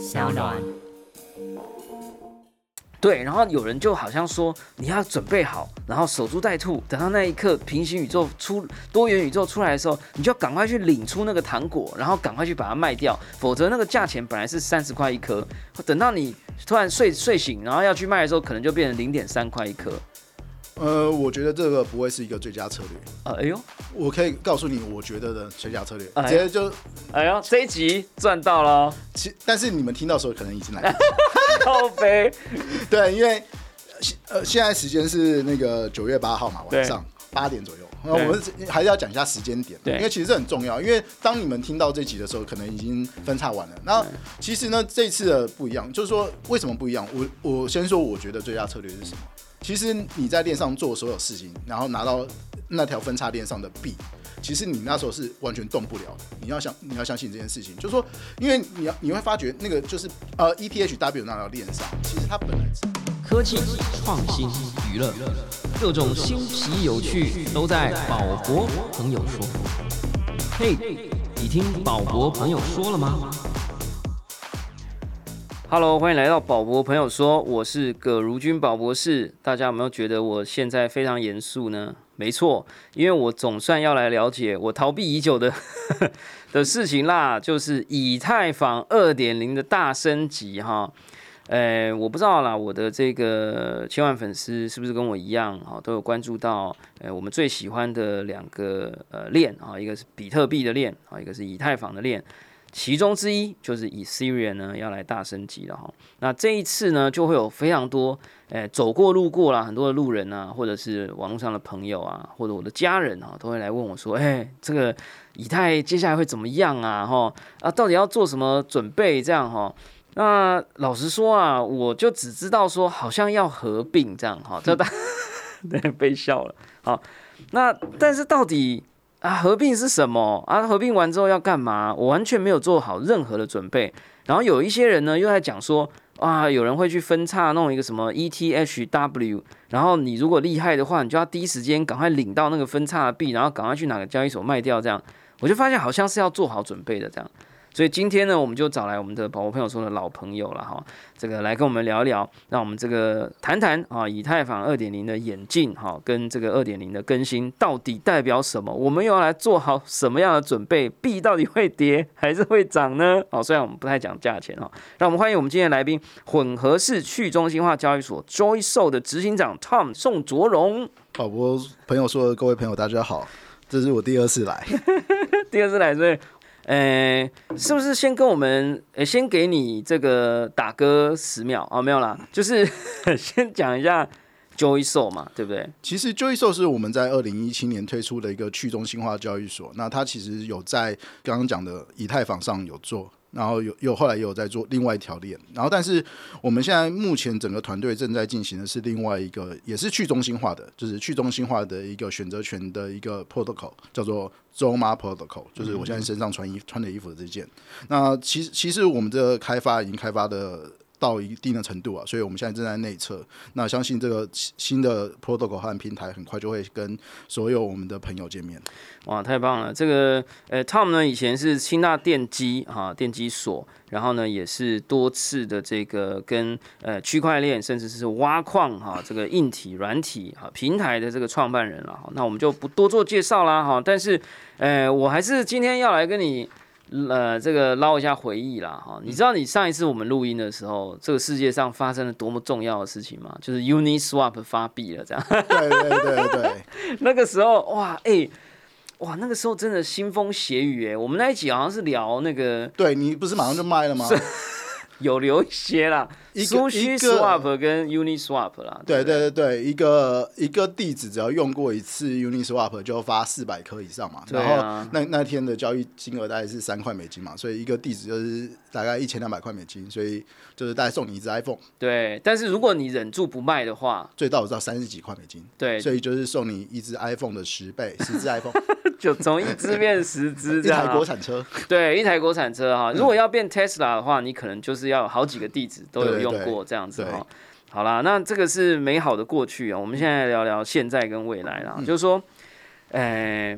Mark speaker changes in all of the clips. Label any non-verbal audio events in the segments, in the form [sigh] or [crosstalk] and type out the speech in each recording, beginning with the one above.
Speaker 1: 小暖。
Speaker 2: 对，然后有人就好像说你要准备好，然后守株待兔，等到那一刻平行宇宙出多元宇宙出来的时候，你就要赶快去领出那个糖果，然后赶快去把它卖掉，否则那个价钱本来是三十块一颗，等到你突然睡睡醒，然后要去卖的时候，可能就变成零点三块一颗。
Speaker 3: 呃，我觉得这个不会是一个最佳策略。
Speaker 2: 啊，哎呦，
Speaker 3: 我可以告诉你，我觉得的最佳策略，
Speaker 2: 哎
Speaker 3: 直接就
Speaker 2: 哎呦，这一集赚到了，
Speaker 3: 其，但是你们听到的时候可能已经来不及。[laughs]
Speaker 2: 高飞。[laughs]
Speaker 3: 对，因为呃现在时间是那个九月八号嘛，晚上八点左右。那我们还是要讲一下时间点，
Speaker 2: 对
Speaker 3: 因为其实这很重要。因为当你们听到这集的时候，可能已经分叉完了。那其实呢，这次的不一样，就是说为什么不一样？我我先说，我觉得最佳策略是什么？其实你在链上做所有事情，然后拿到那条分叉链上的币，其实你那时候是完全动不了的。你要相你要相信这件事情，就是说，因为你要你会发觉那个就是呃 ETHW 那条链上，其实它本来。
Speaker 4: 科技、创新、娱乐，各种新奇有趣都在宝博朋友说。嘿，你听宝博朋友说了吗？
Speaker 2: Hello，欢迎来到宝博朋友说，我是葛如君宝博士。大家有没有觉得我现在非常严肃呢？没错，因为我总算要来了解我逃避已久的 [laughs] 的事情啦，就是以太坊二点零的大升级哈。呃，我不知道啦，我的这个千万粉丝是不是跟我一样啊，都有关注到呃我们最喜欢的两个呃链啊，一个是比特币的链啊，一个是以太坊的链。其中之一就是以 Syria 呢要来大升级了哈。那这一次呢，就会有非常多诶、走过路过啦，很多的路人啊，或者是网络上的朋友啊，或者我的家人啊，都会来问我说：“哎、这个以太接下来会怎么样啊？哈啊，到底要做什么准备？这样哈。”那老实说啊，我就只知道说好像要合并这样哈，这大 [laughs] 对被笑了。好，那但是到底啊，合并是什么啊？合并完之后要干嘛？我完全没有做好任何的准备。然后有一些人呢，又在讲说，啊，有人会去分叉弄一个什么 ETHW，然后你如果厉害的话，你就要第一时间赶快领到那个分叉的币，然后赶快去哪个交易所卖掉。这样，我就发现好像是要做好准备的这样。所以今天呢，我们就找来我们的宝宝朋友说的老朋友了哈，这个来跟我们聊一聊，让我们这个谈谈啊，以太坊二点零的演进哈，跟这个二点零的更新到底代表什么？我们又要来做好什么样的准备？币到底会跌还是会涨呢？[laughs] 哦，虽然我们不太讲价钱哈，让我们欢迎我们今天的来宾，混合式去中心化交易所 Joyso 的执行长 Tom 宋卓荣。
Speaker 3: 宝博朋友说的各位朋友大家好，这是我第二次来。[laughs]
Speaker 2: 第二次来，所以，呃，是不是先跟我们，呃，先给你这个打歌十秒啊？没有啦，就是 [laughs] 先讲一下 Joy So 嘛，对不对？
Speaker 3: 其实 Joyso 是我们在二零一七年推出的一个去中心化交易所，那它其实有在刚刚讲的以太坊上有做。然后有有后来也有在做另外一条链，然后但是我们现在目前整个团队正在进行的是另外一个也是去中心化的，就是去中心化的一个选择权的一个 protocol，叫做 Zoma Protocol，就是我现在身上穿衣穿的衣服的这件。那其实其实我们的开发已经开发的到一定的程度啊，所以我们现在正在内测。那相信这个新的 protocol 和平台很快就会跟所有我们的朋友见面。
Speaker 2: 哇，太棒了！这个呃，Tom 呢以前是清大电机哈电机所，然后呢也是多次的这个跟呃区块链甚至是挖矿哈这个硬体、软体哈平台的这个创办人了哈。那我们就不多做介绍啦哈。但是呃，我还是今天要来跟你呃这个捞一下回忆啦哈。你知道你上一次我们录音的时候，这个世界上发生了多么重要的事情吗？就是 Uniswap 发币了这样。
Speaker 3: 对对对对，[laughs]
Speaker 2: 那个时候哇哎。哇，那个时候真的腥风血雨哎！我们那一集好像是聊那个
Speaker 3: 对你不是马上就卖了吗？
Speaker 2: 有留一些啦，
Speaker 3: 一个
Speaker 2: 苏须
Speaker 3: 一个
Speaker 2: swap 跟 Uniswap 啦。
Speaker 3: 对
Speaker 2: 对
Speaker 3: 对对对，一个一个地址只要用过一次 Uniswap 就发四百颗以上嘛，
Speaker 2: 对
Speaker 3: 然
Speaker 2: 啊
Speaker 3: 后那那天的交易金额大概是三块美金嘛，所以一个地址就是大概一千两百块美金，所以就是大概送你一只 iPhone，
Speaker 2: 对，但是如果你忍住不卖的话，
Speaker 3: 最到到三十几块美金，
Speaker 2: 对，
Speaker 3: 所以就是送你一只 iPhone 的十倍，十只 iPhone，[laughs]
Speaker 2: 就从一只变十只 [laughs]
Speaker 3: 一。台国产车，
Speaker 2: 对，一台国产车哈，如果要变 Tesla 的话，你可能就是要有好几个地址都有用过这样子
Speaker 3: 对
Speaker 2: 哈。好啦，那这个是美好的过去啊，我们现在聊聊现在跟未来啦，就是说，呃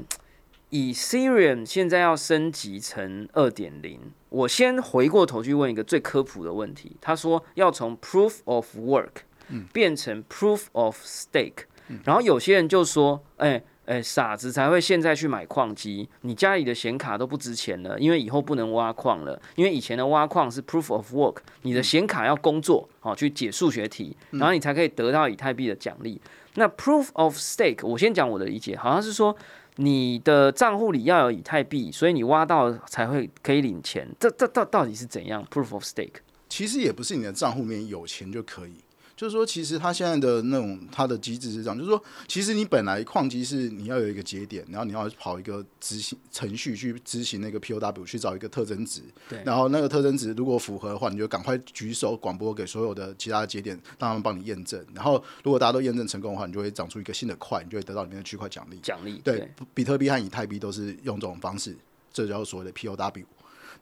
Speaker 2: ，Ethereum 现在要升级成二点零，我先回过头去问一个最科普的问题。他说要从 Proof of Work 变成 Proof of Stake，、然后有些人就说，哎、哎、傻子才会现在去买矿机，你家里的显卡都不值钱了，因为以后不能挖矿了，因为以前的挖矿是 Proof of Work，你的显卡要工作，好、去解数学题，然后你才可以得到以太币的奖励。那 Proof of Stake，我先讲我的理解，好像是说你的账户里要有以太币，所以你挖到才会可以领钱。这这到到底是怎样？Proof of Stake？
Speaker 3: 其实也不是你的账户里面有钱就可以，就是说，其实它现在的那种它的机制是这样，就是说，其实你本来矿机是你要有一个节点，然后你要跑一个执行程序去执行那个 POW 去找一个特征值，
Speaker 2: 对
Speaker 3: 然后那个特征值如果符合的话，你就赶快举手广播给所有的其他的节点，让他们帮你验证。然后如果大家都验证成功的话，你就会长出一个新的块，你就会得到里面的区块奖励。
Speaker 2: 奖励
Speaker 3: 对，比特币和以太币都是用这种方式，这叫所谓的 POW。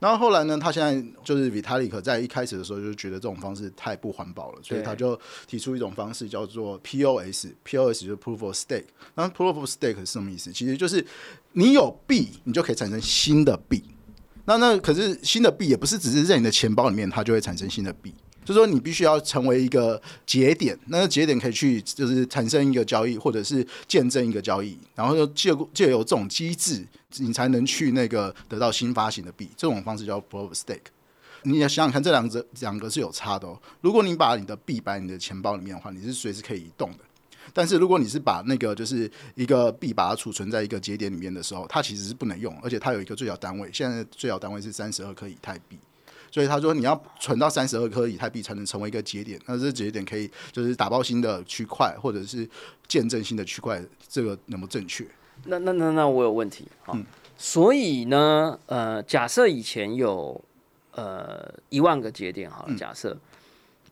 Speaker 3: 然后后来呢，他现在就是 Vitalik 在一开始的时候就觉得这种方式太不环保了，所以他就提出一种方式叫做 POS，POS 就是 Proof of Stake。那 Proof of Stake 是什么意思？其实就是你有币，你就可以产生新的币。那那可是新的币也不是只是在你的钱包里面，它就会产生新的币。就是说，你必须要成为一个节点，那个节点可以去就是产生一个交易，或者是见证一个交易，然后就借借由这种机制，你才能去那个得到新发行的币。这种方式叫 Proof of Stake。你要想想看，这两个两个是有差的哦。如果你把你的币摆你的钱包里面的话，你是随时可以移动的。但是如果你是把那个就是一个币把它储存在一个节点里面的时候，它其实是不能用，而且它有一个最小单位，现在最小单位是三十二颗以太币。所以他说你要存到三十二颗以太币才能成为一个节点，那这节点可以就是打包新的区块，或者是见证新的区块，这个能不能正确？
Speaker 2: 那那那那我有问题好，所以呢，呃，假设以前有呃一万个节点好了，假设。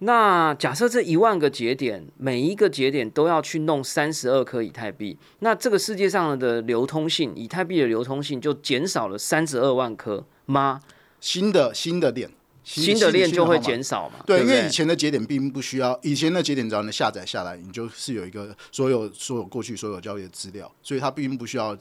Speaker 2: 那假设这一万个节点，每一个节点都要去弄三十二颗以太币，那这个世界上的流通性，以太币的流通性就减少了三十二万颗吗？
Speaker 3: 新的新的链，
Speaker 2: 新的链就会减少嘛？
Speaker 3: 对，
Speaker 2: 不
Speaker 3: 因为以前的节点并不需要，以前的节点只要能下载下来，你就是有一个所有所有过去所有交易的资料，所以它并不需要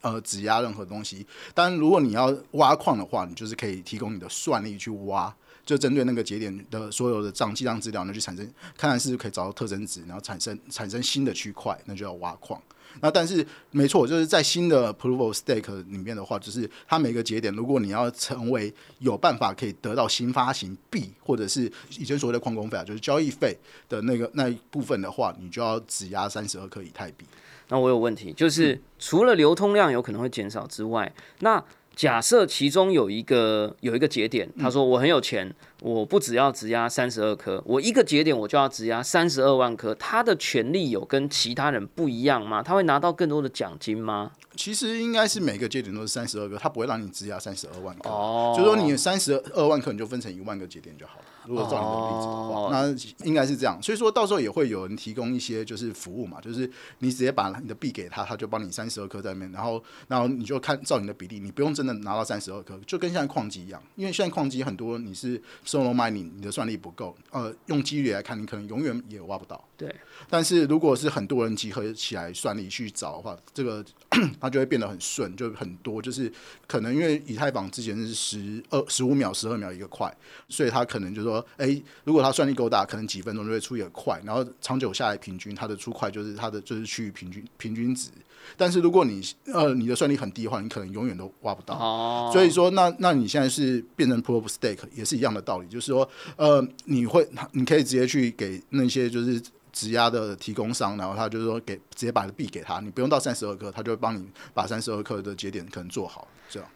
Speaker 3: 呃质押任何东西。但如果你要挖矿的话，你就是可以提供你的算力去挖，就针对那个节点的所有的账记账资料那，去产生看看是不是可以找到特征值，然后产生产生新的区块，那就要挖矿。那但是没错，就是在新的 Proof of Stake 里面的话，就是它每个节点，如果你要成为有办法可以得到新发行币，或者是以前所谓的矿工费啊，就是交易费的那个那一部分的话，你就要质押三十二颗以太币。
Speaker 2: 那我有问题，就是除了流通量有可能会减少之外，那假设其中有一个有一个节点，他说我很有钱，我不只要质押三十二颗，我一个节点我就要质押三十二万颗，他的权利有跟其他人不一样吗？他会拿到更多的奖金吗？
Speaker 3: 其实应该是每个节点都是三十二个，他不会让你质押三十二万颗。
Speaker 2: 哦
Speaker 3: 就是说你三十二万颗，你就分成一万个节点就好了。如果照你的例子的话，
Speaker 2: 哦
Speaker 3: 那应该是这样。所以说到时候也会有人提供一些就是服务嘛，就是你直接把你的币给他，他就帮你三十二颗在那边，然后然后你就看照你的比例，你不用真的拿到三十二颗，就跟现在矿机一样，因为现在矿机很多你是 solo mining，你的算力不够，呃，用几率来看，你可能永远也挖不到。
Speaker 2: 对，
Speaker 3: 但是如果是很多人集合起来算力去找的话，这个 [coughs] 它就会变得很顺，就很多。就是可能因为以太坊之前是十二十五秒、十二秒一个块，所以它可能就说，哎、如果它算力够大，可能几分钟就会出一个块，然后长久下来平均它的出块就是它的就是区域平均平均值。但是如果你呃你的算力很低的话，你可能永远都挖不到。
Speaker 2: 哦，
Speaker 3: 所以说，那那你现在是变成 proof of stake 也是一样的道理，就是说，呃，你会你可以直接去给那些就是质押的提供商，然后他就是说给直接把币给他，你不用到三十二克，他就会帮你把三十二克的节点可能做好，这样。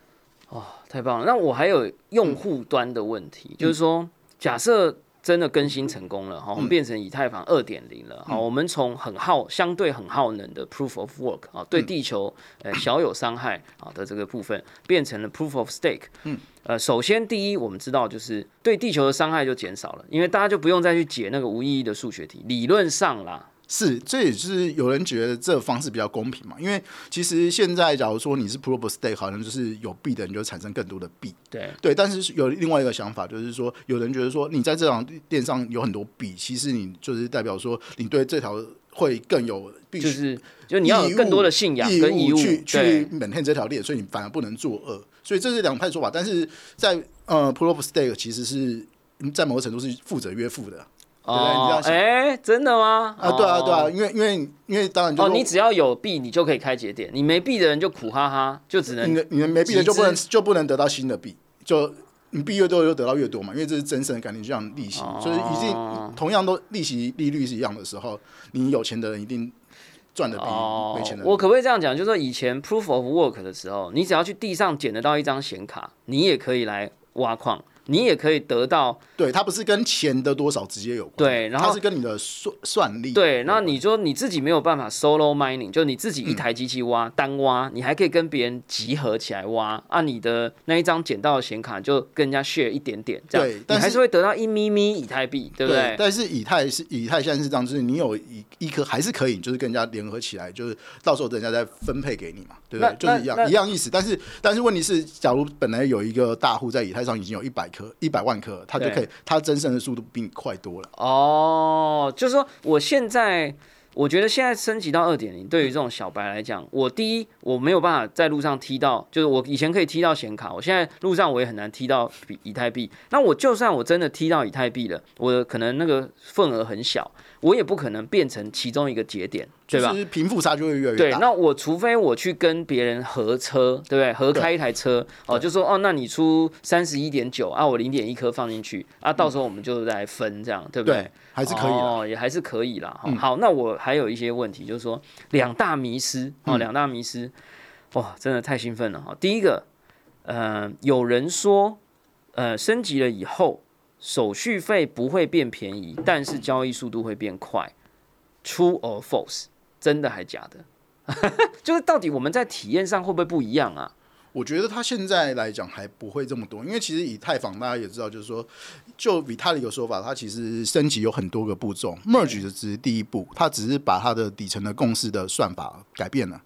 Speaker 2: 哦太棒了。那我还有用户端的问题，就是说，假设真的更新成功了，哈，我们变成以太坊二点零了，好，我们从很耗相对很耗能的 proof of work 啊，对地球呃小有伤害啊的这个部分，变成了 proof of stake。嗯，呃，首先第一，我们知道就是对地球的伤害就减少了，因为大家就不用再去解那个无意义的数学题，理论上啦。
Speaker 3: 是，这也是有人觉得这个方式比较公平嘛？因为其实现在假如说你是 proof of stake，好像就是有币的人就产生更多的币，
Speaker 2: 对，
Speaker 3: 对，但是有另外一个想法，就是说，有人觉得说，你在这场链上有很多币，其实你就是代表说，你对这条会更有必须
Speaker 2: 就是就你要有更多的信仰跟义务，
Speaker 3: 去去
Speaker 2: 对
Speaker 3: maintain 这条链，所以你反而不能作恶。所以这是两派说法，但是在呃 proof of stake 其实是在某个程度是负责约负的
Speaker 2: 哎，真的吗？
Speaker 3: 啊，对啊，对啊，
Speaker 2: 哦。
Speaker 3: 因为因为因为当然就
Speaker 2: 哦，你只要有币，你就可以开节点；你没币的人就苦哈哈，就只能
Speaker 3: 你的你的没币的就不能就不能得到新的币，就你币越多就得到越多嘛，因为这是真正的概念，就像利息，
Speaker 2: 哦
Speaker 3: 所以已经同样都利息利率是一样的时候，你有钱的人一定赚的比
Speaker 2: 哦
Speaker 3: 没钱的。
Speaker 2: 我可不可以这样讲？就是说以前 proof of work 的时候，你只要去地上捡得到一张显卡，你也可以来挖矿，你也可以得到
Speaker 3: 对，它不是跟钱的多少直接有关，
Speaker 2: 对然后
Speaker 3: 它是跟你的算算力。
Speaker 2: 对。那你说你自己没有办法 solo mining，就你自己一台机器挖、单挖，你还可以跟别人集合起来挖，按、你的那一张捡到的显卡就跟人家 share 一点点，这样你
Speaker 3: 对但是
Speaker 2: 还是会得到一咪咪以太币，对不对？
Speaker 3: 但是以太是以太现在是这样，就是你有一一颗还是可以，就是跟人家联合起来，就是到时候人家再分配给你嘛，对不对？就是一样一样意思。但是但是问题是，假如本来有一个大户在以太上已经有一百颗、一百万颗，它就可以，它增生的速度比你快多了。
Speaker 2: 哦，就是说我现在。我觉得现在升级到二点零，对于这种小白来讲，我第一我没有办法在路上踢到，就是我以前可以踢到显卡，我现在路上我也很难踢到比以太币。那我就算我真的踢到以太币了，我可能那个份额很小，我也不可能变成其中一个节点，对吧？
Speaker 3: 就是贫富差距会越来越
Speaker 2: 对，
Speaker 3: 大。
Speaker 2: 那我除非我去跟别人合车，对不对？合开一台车，哦，就说哦，那你出三十一点九啊，我零点一颗放进去啊，到时候我们就来分，这样对不对？
Speaker 3: 对还是可以。
Speaker 2: 哦，也还是可以啦。
Speaker 3: 嗯
Speaker 2: 好，那我还有一些问题，就是说两大迷失哦，
Speaker 3: 嗯
Speaker 2: 两大迷失，哇，真的太兴奋了哈。第一个，呃，有人说，呃，升级了以后手续费不会变便宜，但是交易速度会变快，True or false？真的还假的？[laughs] 就是到底我们在体验上会不会不一样啊？
Speaker 3: 我觉得他现在来讲还不会这么多，因为其实以太坊大家也知道，就是说，就比他的一个说法，它其实升级有很多个步骤，merge 的只是第一步，它只是把它的底层的共识的算法改变了。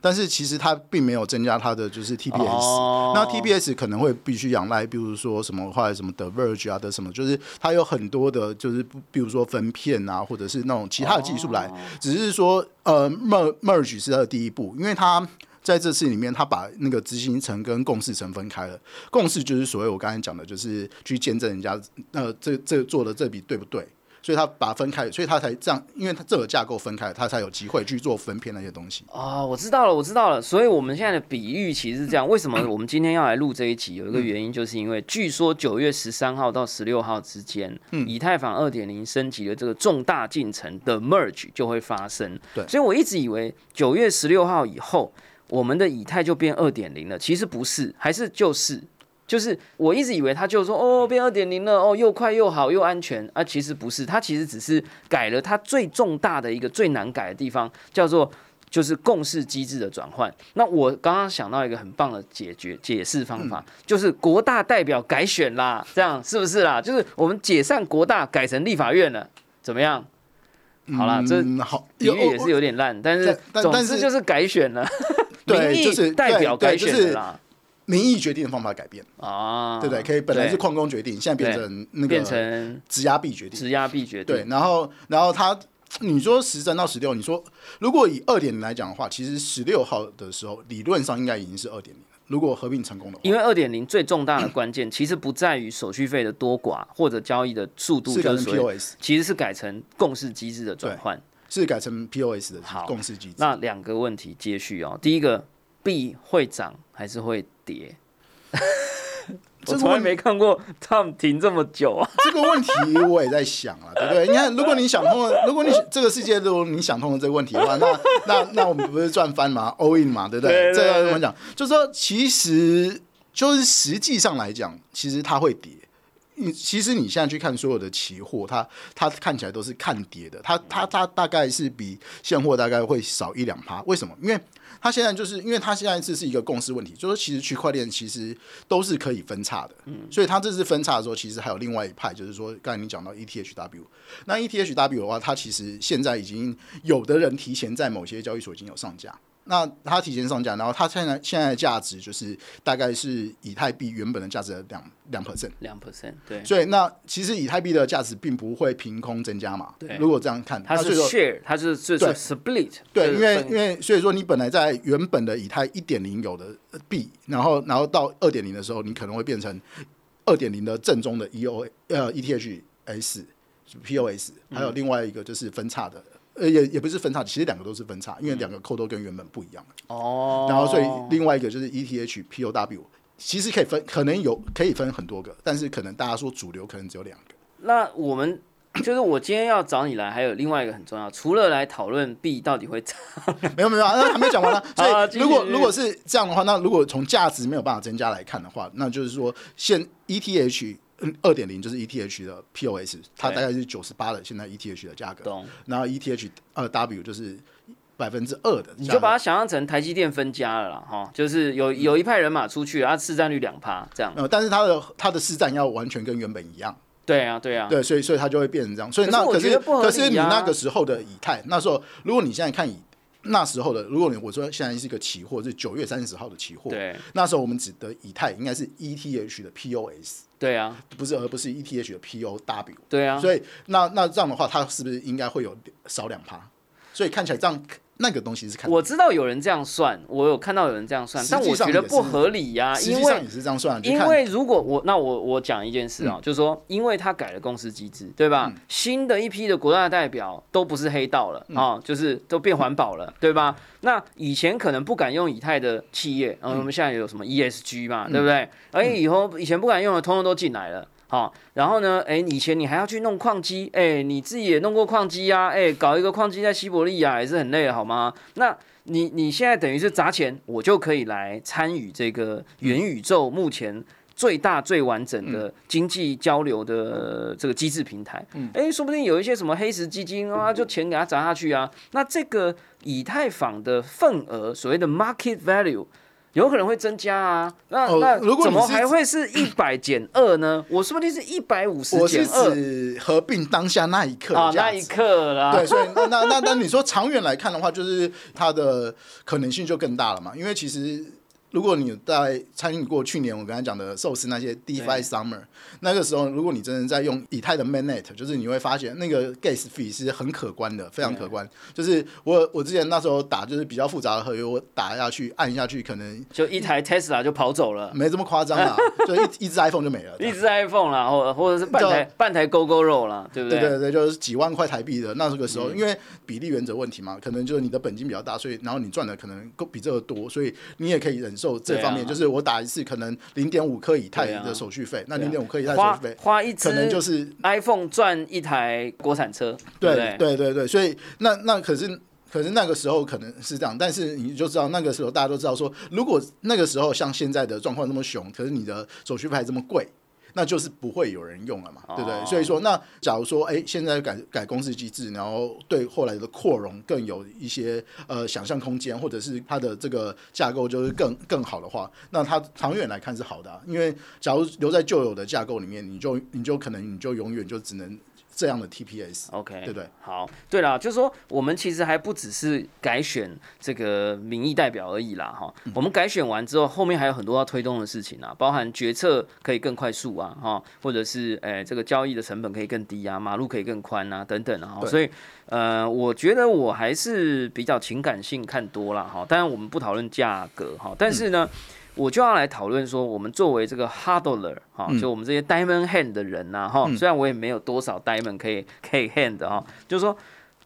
Speaker 3: 但是其实它并没有增加它的就是 TPS，、
Speaker 2: 哦
Speaker 3: 那 TPS 可能会必须仰赖，比如说什么后来什么的 Verge 啊的什么，就是它有很多的，就是比如说分片啊，或者是那种其他的技术来，只是说呃 merge merge 是它的第一步，因为它在这次里面，它把那个执行层跟共识层分开了。共识就是所谓我刚才讲的，就是去见证人家呃这这做的这笔对不对。所以他把它分开，所以他才这样，因为他这个架构分开，他才有机会去做分片那些东西。
Speaker 2: 哦，我知道了，我知道了。所以我们现在的比喻其实是这样。为什么我们今天要来录这一集？有一个原因，就是因为据说九月十三号到十六号之间，以太坊二点零升级的这个重大进程的 merge 就会发生。
Speaker 3: 对
Speaker 2: 所以我一直以为九月十六号以后，我们的以太就变二点零了，其实不是，还是就是。就是我一直以为它就说哦变二点零了哦又快又好又安全啊，其实不是，它其实只是改了它最重大的一个最难改的地方，叫做就是共识机制的转换。那我刚刚想到一个很棒的解决解释方法，就是国大代表改选啦，这样是不是啦？就是我们解散国大改成立法院了，怎么样？好啦，这
Speaker 3: 嗯、好，
Speaker 2: 比喻也是有点烂，但是
Speaker 3: 但但
Speaker 2: 总
Speaker 3: 但是
Speaker 2: 之就是改选了，
Speaker 3: 对 [laughs]
Speaker 2: 民意
Speaker 3: 就是
Speaker 2: 代表改选了啦。
Speaker 3: 民意决定的方法改变，
Speaker 2: 啊，
Speaker 3: 对不对？可以本来是
Speaker 2: 对
Speaker 3: 矿工决定，现在变成那个
Speaker 2: 变成
Speaker 3: 质押币决定。
Speaker 2: 质押币决定，
Speaker 3: 对，然后然后他，你说十三到十六，你说如果以二点零来讲的话，其实十六号的时候理论上应该已经是二点零了。如果合并成功的话，
Speaker 2: 因为二点零最重大的关键其实不在于手续费的多寡或者交易的速度，就是
Speaker 3: POS，
Speaker 2: 其实是改成共识机制的转换。
Speaker 3: 是改成 POS 的
Speaker 2: 好
Speaker 3: 共识机制。
Speaker 2: 那两个问题接续哦，第一个币会涨还是会跌？我从来没看过 Tom 停这么久啊！
Speaker 3: 这个问题我也在想啊，对不对？你看，如果你想通了，如果你这个世界如果你想通了这个问题的话，那那那我们不是赚翻吗？all in 嘛，对不对？这要
Speaker 2: 对
Speaker 3: 怎么讲？就是说，其实就是实际上来讲，其实它会跌。你其实你现在去看所有的期货，它它看起来都是看跌的，它它它大概是比现货大概会少一两趴。为什么？因为它现在就是因为他现在这是一个共识问题，就是说其实区块链其实都是可以分叉的，所以它这次分叉的时候，其实还有另外一派，就是说刚才你讲到 ETHW，那 ETHW 的话，它其实现在已经有的人提前在某些交易所已经有上架。那它提前上架，然后它现在现在的价值就是大概是以太币原本的价值的两两 percent。
Speaker 2: 两 percent，对，
Speaker 3: 所以那其实以太币的价值并不会凭空增加嘛。
Speaker 2: 对
Speaker 3: 如果这样看，
Speaker 2: 它是 share，它是是
Speaker 3: 对
Speaker 2: 是 split，
Speaker 3: 对，因为因为所以说你本来在原本的以太一点零有的呃币，然后然后到二点零的时候，你可能会变成二点零的正宗的 E O 呃 E T H S P O S，还有另外一个就是分叉的。呃，也也不是分叉，其实两个都是分叉，因为两个扣都跟原本不一样。
Speaker 2: 哦，
Speaker 3: 然后，所以另外一个就是 E ETH POW，其实可以分，可能有可以分很多个，但是可能大家说主流可能只有两个。
Speaker 2: 那我们就是我今天要找你来，还有另外一个很重要，除了来讨论币到底会涨，[laughs]
Speaker 3: 没有没有，那还没讲完 [laughs] 呢。所以如果如果是这样的话，那如果从价值没有办法增加来看的话，那就是说现 ETH 二点零就是 ETH 的 POS，它大概是九十八的现在 ETH 的价格，
Speaker 2: 懂？
Speaker 3: 然后 ETH 二 W 就是百分之二的，
Speaker 2: 你就把它想象成台积电分家了啦，哈，就是有有一派人马出去，然后市占率两趴这样。
Speaker 3: 呃，但是它的它的市占要完全跟原本一样。
Speaker 2: 对啊，对啊，
Speaker 3: 对，所以所以它就会变成这样。所以那可是可是你那个时候的以太，那时候如果你现在看以那时候的，如果你我说现在是一个期货，是九月三十号的期货，
Speaker 2: 对
Speaker 3: 那时候我们指的以太应该是 ETH 的 POS，
Speaker 2: 对啊，
Speaker 3: 不是而不是 ETH 的 POW。
Speaker 2: 对啊，
Speaker 3: 所以那那这样的话，它是不是应该会有少两趴？所以看起来这样那个东西是看，
Speaker 2: 我知道有人这样算，我有看到有人这样算，但我觉得不合理呀、
Speaker 3: 实
Speaker 2: 因为
Speaker 3: 际上也是这样算的，就看嗯
Speaker 2: 因为如果我那我我讲一件事啊，就是说，因为他改了公司机制，对吧？新的一批的国大代表都不是黑道了
Speaker 3: 嗯
Speaker 2: 啊、就是都变环保了，对吧？那以前可能不敢用以太的企业，然后我们现在有什么 ESG 嘛，对不对？而以后以前不敢用的，通通都进来了。好，然后呢？哎，以前你还要去弄矿机，哎，你自己也弄过矿机啊，哎，搞一个矿机在西伯利亚也是很累的，好吗？那你你现在等于是砸钱，我就可以来参与这个元宇宙目前最大最完整的经济交流的这个机制平台。哎、说不定有一些什么黑石基金啊，就钱给它砸下去啊。那这个以太坊的份额，所谓的 market value。有可能会增加啊，那、
Speaker 3: 哦
Speaker 2: 那
Speaker 3: 如果
Speaker 2: 怎么还会是一百减二呢？[coughs] 我说不定是一百五十
Speaker 3: 我是
Speaker 2: 减二
Speaker 3: 指合并当下那一刻
Speaker 2: 那一刻啦。
Speaker 3: 对，所以那那那那你说长远来看的话，就是它的可能性就更大了嘛。因为其实如果你在参与过去年我刚才讲的寿司那些 DeFi Summer，那个时候如果你真的在用以太的 Mainnet，就是你会发现那个 Gas fee 是很可观的，非常可观。就是我我之前那时候打就是比较复杂的合约，我打下去按下去可能
Speaker 2: 就一台 Tesla 就跑走了，
Speaker 3: 没这么夸张啦，[laughs] 就一一只 iPhone 就没了。
Speaker 2: 一只 iPhone 啦，或或者是半台半台 GO GO 肉啦，对不对？
Speaker 3: 对对对，就是几万块台币的。那这个时候，因为比例原则问题嘛，可能就是你的本金比较大，所以然后你赚的可能够比这个多，所以你也可以忍受这方面。
Speaker 2: 啊
Speaker 3: 就是我打一次可能零点五克以太的手续费，那零点五克以太的手
Speaker 2: 花
Speaker 3: 续费
Speaker 2: 花一只
Speaker 3: 可能就是
Speaker 2: iPhone 赚一台国产车，对不
Speaker 3: 对
Speaker 2: 对？
Speaker 3: 对对对，所以那那可是。可是那个时候可能是这样，但是你就知道那个时候大家都知道说，如果那个时候像现在的状况那么熊，可是你的手续费还这么贵，那就是不会有人用了嘛，对不对？
Speaker 2: 哦
Speaker 3: 所以说，那假如说，哎，现在改改公司机制，然后对后来的扩容更有一些呃想象空间，或者是它的这个架构就是更更好的话，那它长远来看是好的、啊，因为假如留在旧有的架构里面，你就你就可能你就永远就只能这样的 TPS。
Speaker 2: OK，
Speaker 3: 对不对？
Speaker 2: 好，对啦，就是说我们其实还不只是改选这个民意代表而已啦，哈、
Speaker 3: 嗯
Speaker 2: 我们改选完之后，后面还有很多要推动的事情啊，包含决策可以更快速啊，哈，或者是诶、这个交易的成本可以更低啊，马路可以更宽啊，等等啊，所以呃，我觉得我还是比较情感性看多了哈，当然我们不讨论价格哈，但是呢。我就要来讨论说，我们作为这个 hodler 哈，就我们这些 diamond hand 的人呐、哈、虽然我也没有多少 diamond 可以可以 hand 哈，就是说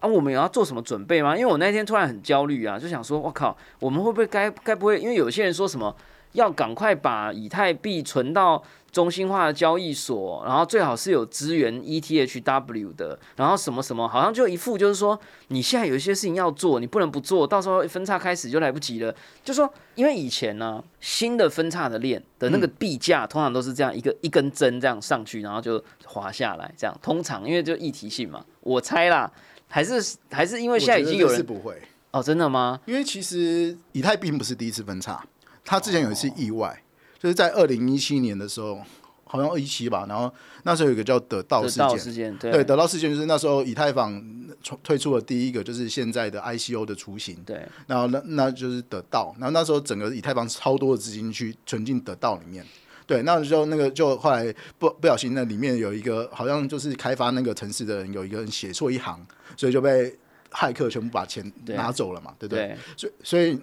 Speaker 2: 啊，我们有要做什么准备吗？因为我那天突然很焦虑啊，就想说，我靠，我们会不会该该不会？因为有些人说什么要赶快把以太币存到中心化的交易所，然后最好是有支援 ETHW 的，然后什么什么，好像就一副就是说，你现在有一些事情要做，你不能不做，到时候分叉开始就来不及了。就说，因为以前呢，新的分叉的链的那个币价通常都是这样一个一根针这样上去，然后就滑下来，这样通常因为就议题性嘛，我猜啦。还是还是因为现在已经有人
Speaker 3: 不会，
Speaker 2: 哦，真的吗？
Speaker 3: 因为其实以太并不是第一次分叉，它之前有一次意外，就是在二零一七年的时候，好像二一七吧，然后那时候有一个叫得到事件，
Speaker 2: 事件，对。
Speaker 3: 对，得到事件就是那时候以太坊出推出了第一个就是现在的 ICO 的雏形，
Speaker 2: 对。
Speaker 3: 然后那那就是得到，然后那时候整个以太坊超多的资金去存进得到里面。对，那就那个就后来不不小心，那里面有一个好像就是开发那个城市的人有一个人写错一行，所以就被骇客全部把钱拿走了嘛，对不对？
Speaker 2: 对。
Speaker 3: 所以所以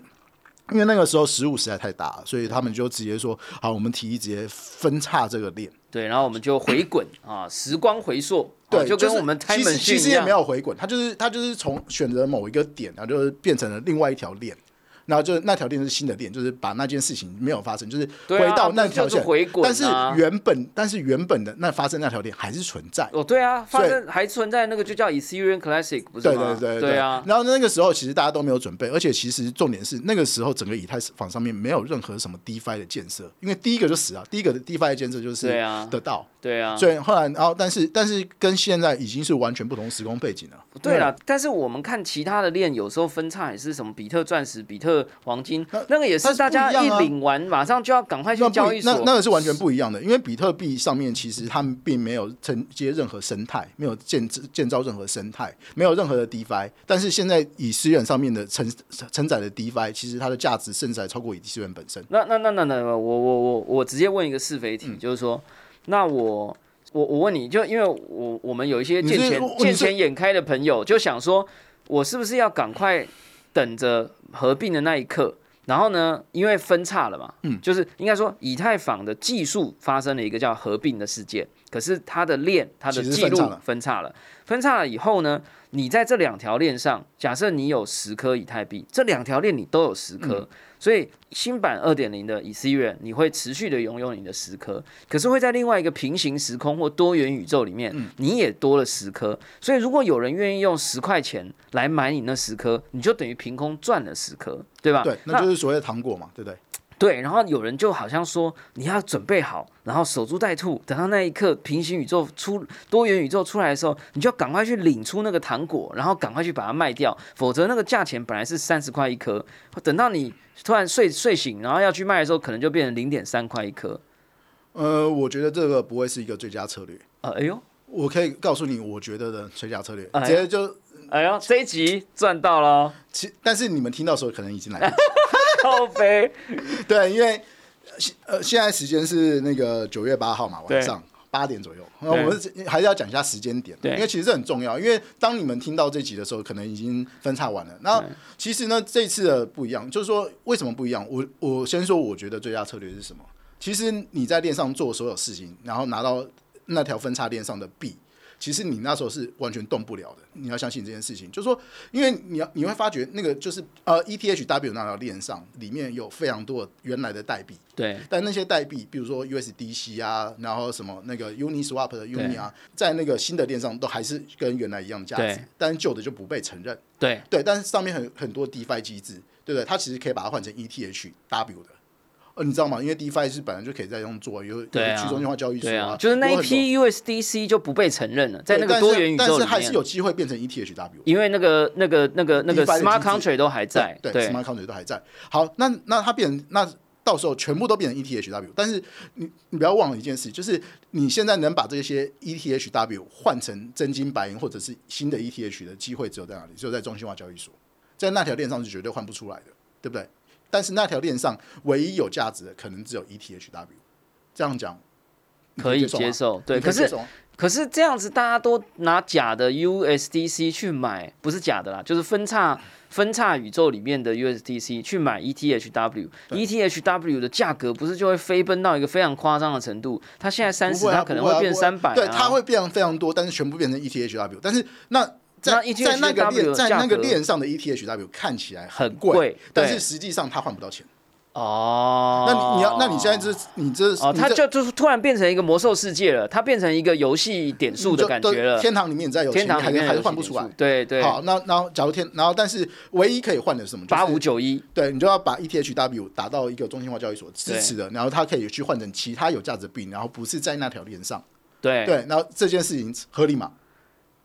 Speaker 3: 因为那个时候失误实在太大了，所以他们就直接说好，我们提议直接分叉这个链。
Speaker 2: 对，然后我们就回滚啊，[coughs] 时光回溯，啊
Speaker 3: 对，是
Speaker 2: 就跟我们
Speaker 3: 其
Speaker 2: time
Speaker 3: 实其实也没有回滚，它就是它就是从选择某一个点，然后就是变成了另外一条链。然后就那条链是新的链，就是把那件事情没有发生，就是回到那条线，
Speaker 2: 回滚啊。
Speaker 3: 但是原本但是原本的那发生那条链还是存在。
Speaker 2: 哦，对啊，发生还存在那个就叫 Ethereum Classic，不是
Speaker 3: 对
Speaker 2: 吗？
Speaker 3: 对对
Speaker 2: 对。啊，
Speaker 3: 然后那个时候其实大家都没有准备，而且其实重点是那个时候整个以太坊上面没有任何什么 DeFi 的建设，因为第一个就死了，第一个的 DeFi 的建设就是得到，
Speaker 2: 对啊，
Speaker 3: 所以后来然后但是但是跟现在已经是完全不同时空背景了。
Speaker 2: 对了，但是我们看其他的链，有时候分叉也是什么比特钻石、比特黄金，那个也是大家一领完马上就要赶快去交易所
Speaker 3: 那。那个是完全不一样的，因为比特币上面其实他们并没有承接任何生态，没有建建造任何生态，没有任何的 DeFi。但是现在以私人上面的承承载的 DeFi，其实它的价值甚至还超过以私人本身。
Speaker 2: 那那那那那，我我我我直接问一个是非题，
Speaker 3: 嗯
Speaker 2: 就是说，那我我我问你，就因为我我们有一些见钱见钱眼开的朋友，就想说，我是不是要赶快等着合并的那一刻？然后呢，因为分叉了嘛，
Speaker 3: 嗯。
Speaker 2: 就是应该说以太坊的技术发生了一个叫合并的事件，可是它的链它的记录
Speaker 3: 分叉了。
Speaker 2: 分叉了，分叉了以后呢，你在这两条链上，假设你有十颗以太币，这两条链你都有十颗，所以新版二点零的 Ethereum 你会持续的拥有你的十颗，可是会在另外一个平行时空或多元宇宙里面，你也多了十颗。所以如果有人愿意用十块钱来买你那十颗，你就等于凭空赚了十颗，对吧？
Speaker 3: 对，那就是所谓的糖果嘛，对不对？
Speaker 2: 对，然后有人就好像说你要准备好，然后守株待兔，等到那一刻平行宇宙出多元宇宙出来的时候，你就要赶快去领出那个糖果，然后赶快去把它卖掉，否则那个价钱本来是三十块一颗，等到你突然睡睡醒，然后要去卖的时候，可能就变成零点三块一颗。
Speaker 3: 呃，我觉得这个不会是一个最佳策略。
Speaker 2: 呃，哎呦，
Speaker 3: 我可以告诉你，我觉得的最佳策略，
Speaker 2: 哎
Speaker 3: 直接就
Speaker 2: 哎呦，这一集赚到了哦，
Speaker 3: 其，但是你们听到的时候可能已经来不及。
Speaker 2: 靠背。[laughs]
Speaker 3: 对，因为呃现在时间是那个九月八号嘛，晚上八点左右。那我们还是要讲一下时间点，
Speaker 2: 对
Speaker 3: 因为其实这很重要。因为当你们听到这集的时候，可能已经分叉完了。那其实呢，这次的不一样，就是说为什么不一样？我我先说，我觉得最佳策略是什么？其实你在链上做所有事情，然后拿到那条分叉链上的币。其实你那时候是完全动不了的，你要相信这件事情。就是说，因为你要你会发觉那个就是呃 ETHW 那条链上里面有非常多原来的代币，
Speaker 2: 对
Speaker 3: 但那些代币，比如说 USDC 啊，然后什么那个 Uniswap 的 Uni 啊，在那个新的链上都还是跟原来一样的价值，但是旧的就不被承认。
Speaker 2: 对
Speaker 3: 对，但是上面很很多 DeFi 机制，对不对？它其实可以把它换成 ETHW 的。呃，你知道吗？因为 DeFi 是本来就可以在用做，有有去中心化交易所
Speaker 2: 啊，就是那一批 USDC 就不被承认了，在那个多元宇宙里
Speaker 3: 但是还是有
Speaker 2: 面，
Speaker 3: 机会变成 E ETHW。
Speaker 2: 因为那个那个那个那个 Smart Contract 都还在，
Speaker 3: 对
Speaker 2: 对
Speaker 3: s m a r t contract 都还在。好，那那它变成那到时候全部都变成 ETHW，但是你你不要忘了一件事，就是你现在能把这些 ETHW 换成真金白银或者是新的 ETH 的机会只有在哪里？只有在中心化交易所，在那条链上是绝对换不出来的，对不对？但是那条链上唯一有价值的可能只有 ETHW，这样讲
Speaker 2: 可以
Speaker 3: 接受。
Speaker 2: 对，可是可是这样子大家都拿假的 USDC 去买，不是假的啦，就是分叉分叉宇宙里面的 USDC 去买 E ETHW，ETHW 的价格不是就会飞奔到一个非常夸张的程度？它现在三十，
Speaker 3: 啊
Speaker 2: 它可能
Speaker 3: 不会
Speaker 2: 变三百、啊，
Speaker 3: 对，它会变非常多，但是全部变成 ETHW。但是那在在那个链在那个链上的 ETHW 看起来
Speaker 2: 很
Speaker 3: 贵，但是实际上它换不到钱。
Speaker 2: 哦。
Speaker 3: 那你你要那你现在这你这
Speaker 2: 哦，它就就是突然变成一个魔兽世界了，它变成一个游戏点数的感觉了。
Speaker 3: 天堂里面你再有钱，
Speaker 2: 天堂里面
Speaker 3: 还是换不出来。
Speaker 2: 对对，
Speaker 3: 好，那然后假如天，然后但是唯一可以换的是什么？
Speaker 2: 八五九一，
Speaker 3: 对你就要把 ETHW 打到一个中心化交易所支持的，然后它可以去换成其他有价值的币，然后不是在那条链上。
Speaker 2: 对
Speaker 3: 对，然后这件事情合理吗？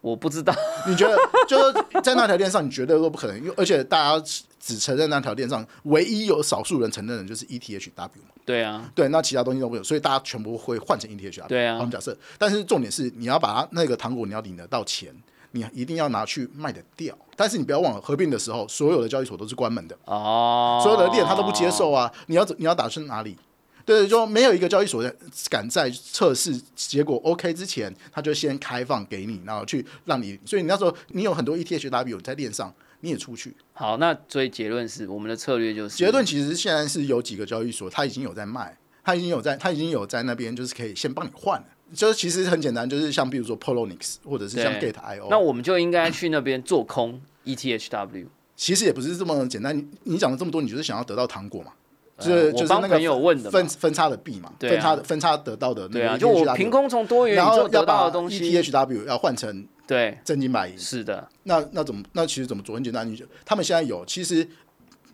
Speaker 2: 我不知道，[laughs]
Speaker 3: 你觉得就是在那条链上，你绝对都不可能，因为而且大家只承认那条链上唯一有少数人承认的就是 ETHW 嘛。
Speaker 2: 对啊，
Speaker 3: 对，那其他东西都没有，所以大家全部会换成 ETHW。
Speaker 2: 对啊，
Speaker 3: 我们假设，但是重点是你要把它那个糖果你要领得到钱，你一定要拿去卖得掉。但是你不要忘了，合并的时候，所有的交易所都是关门的，
Speaker 2: 哦，
Speaker 3: 所有的链他都不接受啊。你要你要打去哪里？对，就没有一个交易所敢在测试结果 OK 之前，他就先开放给你，然后去让你。所以你那时候你有很多 ETHW 在链上，你也出去。
Speaker 2: 好，那所以结论是，我们的策略就是
Speaker 3: 结论其实现在是有几个交易所，它已经有在卖，它已经有在，它已经有在那边，就是可以先帮你换了。就是其实很简单，就是像比如说 Polonix 或者是像 Gate IO，
Speaker 2: 那我们就应该去那边做空 E ETHW。
Speaker 3: 其实也不是这么简单。你你讲了这么多，你就是想要得到糖果嘛？
Speaker 2: 呃
Speaker 3: 就是就是那个分分差的币嘛，分差的分差得到的那个
Speaker 2: 对啊
Speaker 3: ，ETHW
Speaker 2: 就我凭空从多元
Speaker 3: 然
Speaker 2: 宇宙得到
Speaker 3: 后要把
Speaker 2: 的东西
Speaker 3: ，ETHW 要换成
Speaker 2: 对，
Speaker 3: 真金白银，
Speaker 2: 是的，
Speaker 3: 那那怎么？那其实怎么做？很简单，你就他们现在有，其实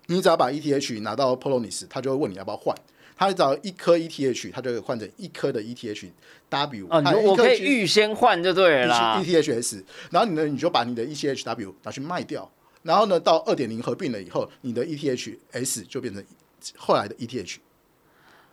Speaker 3: 你只要把 ETH 拿到 Polonis，他就会问你要不要换。他只要一颗 ETH，他就会换成一颗的 ETH W。
Speaker 2: 啊，我可以预先换就对了啦。
Speaker 3: ETHS，然后你呢，你就把你的 ETHW 拿去卖掉，然后呢，到二点零合并了以后，你的 ETHS 就变成后来的 ETH。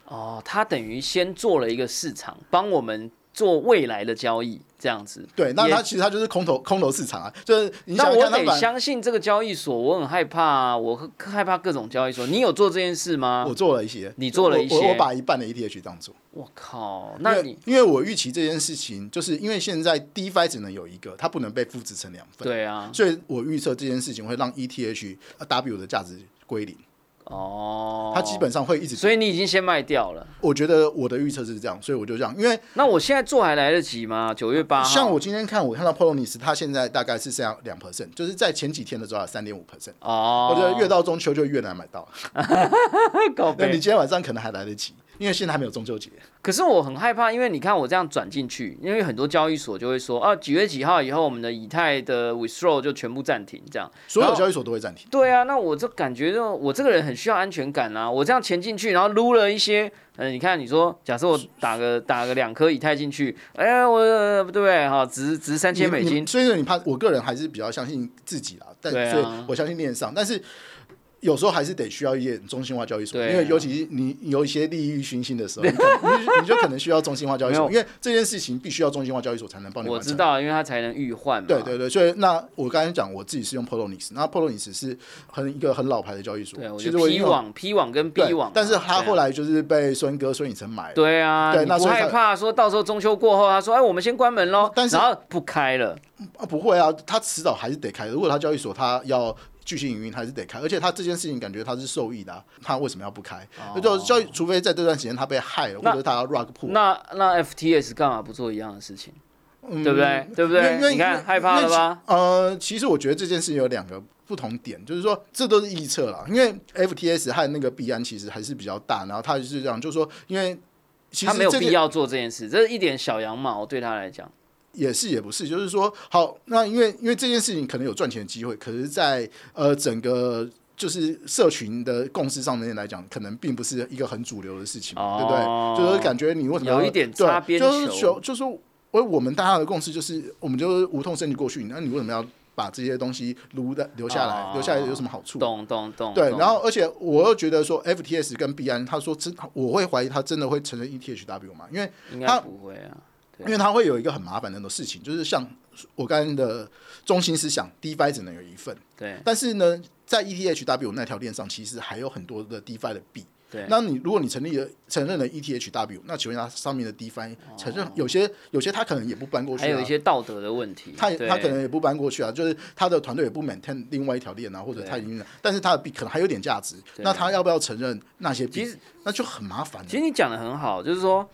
Speaker 2: 哦，他等于先做了一个市场，帮我们做未来的交易，这样子。
Speaker 3: 对，那
Speaker 2: 也
Speaker 3: 它其实他就是空头空头市场啊，就是你想
Speaker 2: 那我得相信这个交易所，我很害怕啊，我很害怕各种交易所。你有做这件事吗
Speaker 3: 我？做了一些，
Speaker 2: 你做了一些
Speaker 3: 我把一半的 ETH 当做。
Speaker 2: 我靠，那你
Speaker 3: 因为我预期这件事情，就是因为现在 DeFi 只能有一个，它不能被复制成两份，
Speaker 2: 对啊，
Speaker 3: 所以我预测这件事情会让 ETH W 的价值归零，
Speaker 2: 哦，
Speaker 3: 它基本上会一直。
Speaker 2: 所以你已经先卖掉了。
Speaker 3: 我觉得我的预测是这样，所以我就这样，因为
Speaker 2: 那我现在做还来得及吗？九月八号，
Speaker 3: 像我今天看，我看到 Polonis，它现在大概是剩下两 percent，就是在前几天的时候三点五 percent，
Speaker 2: 哦，
Speaker 3: 我觉得越到中秋就越难买到。[laughs]
Speaker 2: 搞
Speaker 3: 那你。今天晚上可能还来得及，因为现在还没有中秋节。
Speaker 2: 可是我很害怕，因为你看我这样转进去，因为很多交易所就会说，啊，几月几号以后，我们的以太的 withdraw 就全部暂停，这样。
Speaker 3: 所有交易所都会暂停。
Speaker 2: 对啊，那我就感觉就我这个人很需要安全感啊！我这样潜进去，然后撸了一些，呃，你看你说，假设我打个打个两颗以太进去，哎呀，我呃对不对？哈，值值三千美金
Speaker 3: 所以说你怕，我个人还是比较相信自己啦，但、所以我相信链上，但是有时候还是得需要一点中心化交易所，
Speaker 2: 啊
Speaker 3: 因为尤其是你有一些利益熏心的时候，你 [laughs] 你就你就可能需要中心化交易所，因为这件事情必须要中心化交易所才能帮你。
Speaker 2: 我知道，因为它才能预换嘛。
Speaker 3: 对对对，所以那我刚才讲我自己是用 Polonis，那 Polonis 是很一个很老牌的交易所
Speaker 2: 对，，我觉得
Speaker 3: 其实我已
Speaker 2: P 网 P 网跟 B
Speaker 3: 对
Speaker 2: 网，
Speaker 3: 但是他后来就是被孙哥孙颖成买了。
Speaker 2: 对啊，
Speaker 3: 那所以
Speaker 2: 害怕说到时候中秋过后，他说哎，我们先关门喽，
Speaker 3: 但是
Speaker 2: 然后不开了，
Speaker 3: 啊，不会啊，他迟早还是得开。如果他交易所他要继续营运，还是得开。而且他这件事情感觉他是受益的、啊，他为什么要不开？那、就交易，除非在这段时间他被害了，或者是他要 rug pull，
Speaker 2: 那那 FTS 干嘛不做一样的事情？
Speaker 3: 嗯
Speaker 2: 对不对？对不
Speaker 3: 对因为
Speaker 2: 对？你看害怕了吧？
Speaker 3: 呃，其实我觉得这件事情有两个不同点，就是说这都是臆测啦。因为 FTS 和那个币安其实还是比较大，然后他就是这样，就是说，因为其实
Speaker 2: 他没有必要做这件事，这是一点小羊毛对他来讲。
Speaker 3: 也是也不是，就是说，好，那因为因为这件事情可能有赚钱的机会，可是在，呃整个就是社群的共识上面来讲，可能并不是一个很主流的事情，
Speaker 2: 哦
Speaker 3: 对不对？就是感觉你为什么
Speaker 2: 有一点
Speaker 3: 对
Speaker 2: 擦边
Speaker 3: 就是说就是说，我我们大家的共识就是，我们就是无痛升级过去，那你为什么要把这些东西留的留下来？
Speaker 2: 哦
Speaker 3: 留下来有什么好处？
Speaker 2: 懂懂懂。
Speaker 3: 对，然后而且我又觉得说，FTS 跟币安，他说真，我会怀疑他真的会承认 ETHW 嘛？因为他
Speaker 2: 不会啊。对。
Speaker 3: 因为它会有一个很麻烦的事情，就是像我刚刚的中心思想，DeFi 只能有一份，
Speaker 2: 对。
Speaker 3: 但是呢，在 ETHW 那条链上，其实还有很多的 DeFi 的币。
Speaker 2: 对，
Speaker 3: 那你如果你成立了承认了 ETHW，那请问它上面的 DeFi 承认有些有些它可能也不搬过去、啊，
Speaker 2: 还有一些道德的问题。
Speaker 3: 他也
Speaker 2: 对。
Speaker 3: 他可能也不搬过去啊，就是它的团队也不 maintain 另外一条链啊，或者
Speaker 2: 对。
Speaker 3: 他已经，但是它的币可能还有点价值，那它要不要承认那些币？
Speaker 2: 其实？
Speaker 3: 那就很麻烦了。
Speaker 2: 其实你讲的很好，就是说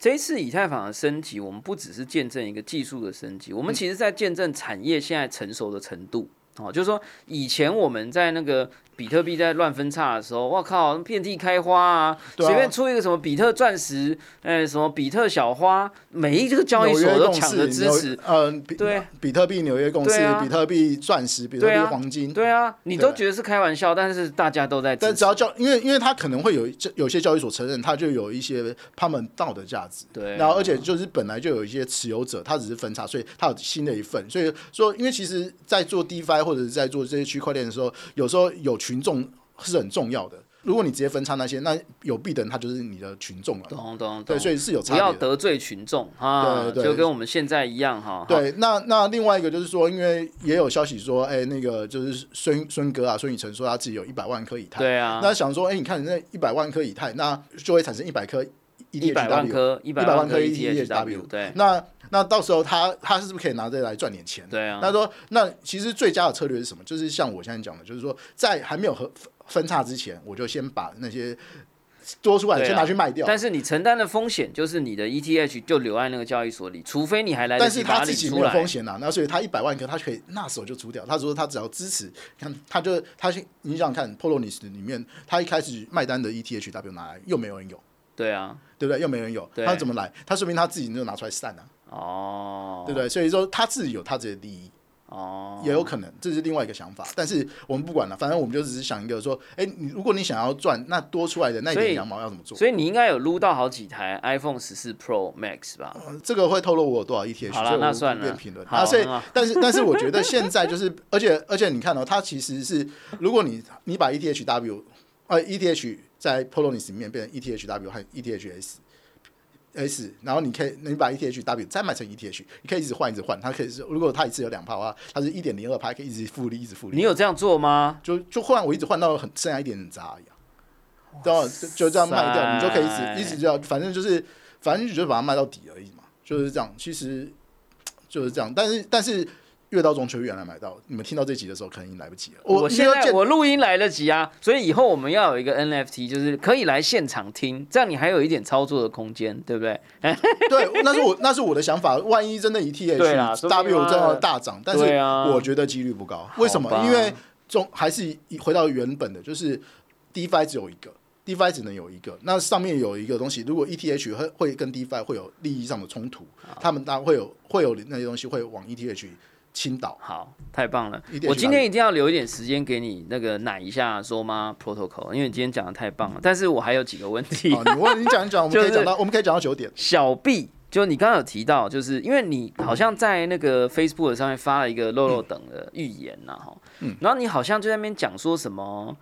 Speaker 2: 这一次以太坊的升级，我们不只是见证一个技术的升级，我们其实在见证产业现在成熟的程度。哦，就是说以前我们在那个比特币在乱分叉的时候，我靠，遍地开花啊，随便出一个什么比特钻石，哎，什么比特小花，每一个交易所都抢着支
Speaker 3: 纽
Speaker 2: 持。
Speaker 3: 呃，比
Speaker 2: 对
Speaker 3: 比特币纽约共识
Speaker 2: 啊，
Speaker 3: 比特币钻石，比特币黄金。
Speaker 2: 对啊，你都觉得是开玩笑，但是大家都在。
Speaker 3: 但只要交，因为因为他可能会有有些交易所承认，他就有一些他们道德价值。
Speaker 2: 对啊
Speaker 3: 然后而且就是本来就有一些持有者，他只是分叉，所以他有新的一份。所以说，因为其实，在做 DeFi 或者是在做这些区块链的时候，有时候有群众是很重要的。如果你直接分叉那些，那有弊的人他就是你的群众了。
Speaker 2: 懂懂
Speaker 3: 对，所以是有差
Speaker 2: 不要。得罪群众啊，
Speaker 3: 对对
Speaker 2: 就跟我们现在一样哈。
Speaker 3: 对，那那另外一个就是说，因为也有消息说，哎、那个就是孙孙哥啊，孙宇晨说他自己有一百万颗以太，
Speaker 2: 对啊，
Speaker 3: 那想说，哎、你看你那一百万颗以太，那就会产生一百颗 E
Speaker 2: 一百万。颗，一
Speaker 3: 100万颗 E
Speaker 2: ETHW，对
Speaker 3: 那那到时候他他是不是可以拿这来赚点钱？
Speaker 2: 对啊
Speaker 3: 他说，那其实最佳的策略是什么？就是像我现在讲的，就是说在还没有和分叉之前，我就先把那些多出来先拿去卖掉。
Speaker 2: 但是你承担的风险就是你的 ETH 就留在那个交易所里，除非你还来得
Speaker 3: 但是
Speaker 2: 及把它
Speaker 3: 他自己没。风险呐、那所以他一百万颗，他可以那时候就出掉。他说他只要支持，看他就他去，你想想看，Polonis 里面，他一开始卖单的 ETHW 拿来又没有人有，
Speaker 2: 对啊，
Speaker 3: 对不对？又没人有，他怎么来？他说明他自己就拿出来散啊，
Speaker 2: 哦，
Speaker 3: 对不对？所以说他自己有他自己的利益，
Speaker 2: 哦，
Speaker 3: 也有可能这是另外一个想法。但是我们不管了，反正我们就只是想一个说，哎，你如果你想要赚，那多出来的那一点羊毛要怎么做？
Speaker 2: 所以你应该有撸到好几台 iPhone 十四 Pro Max 吧？
Speaker 3: 呃这个会透露我有多少 ETH，
Speaker 2: 好啦
Speaker 3: 所以我
Speaker 2: 那算了
Speaker 3: 不便评论。
Speaker 2: 好
Speaker 3: 啊，所以但是但是我觉得现在就是，而且而且你看哦，它其实是，如果你你把 ETHW 呃 ETH 在 Polonis 里面变成 ETHW 和 ETHS。S，然后你可以，你把 ETHW 再买成 ETH，你可以一直换，一直换。它可以是，如果它一次有两趴的话，它是一点零二趴，可以一直复利，一直复利。
Speaker 2: 你有这样做吗？
Speaker 3: 就就换我一直换到很剩下一点点渣而已、啊，然后就就这样卖掉，你就可以一直一直这样，反正就是反正你就把它卖到底而已嘛，就是这样。其实就是这样，但是但是越到中秋越难买到。你们听到这集的时候，可能已经来不及了。
Speaker 2: 我现在我录音来得及啊，所以以后我们要有一个 NFT，就是可以来现场听，这样你还有一点操作的空间，对不对？[laughs]
Speaker 3: 对，那是我那是我的想法。万一真的以 ETH W 这样
Speaker 2: 的
Speaker 3: 大涨，但是我觉得几率不高。为什么因为中还是回到原本的，就是 DeFi 只有一个。DeFi 只能有一个，那上面有一个东西，如果 ETH 会会跟 DeFi 会有利益上的冲突，他们当然会有会有那些东西会往 ETH 倾倒。
Speaker 2: 好，太棒了我今天一定要留一点时间给你那个奶一下说吗 protocol，因为你今天讲的太棒了。但是我还有几个问题。
Speaker 3: 好，你问你讲一讲，我们可 [laughs]
Speaker 2: 就是
Speaker 3: 以讲到我们可以讲到九点。
Speaker 2: 小 B，就你刚刚有提到，就是因为你好像在那个 Facebook 上面发了一个漏漏等的预言呐，哈、
Speaker 3: 嗯
Speaker 2: 然后你好像就在那边讲说什么。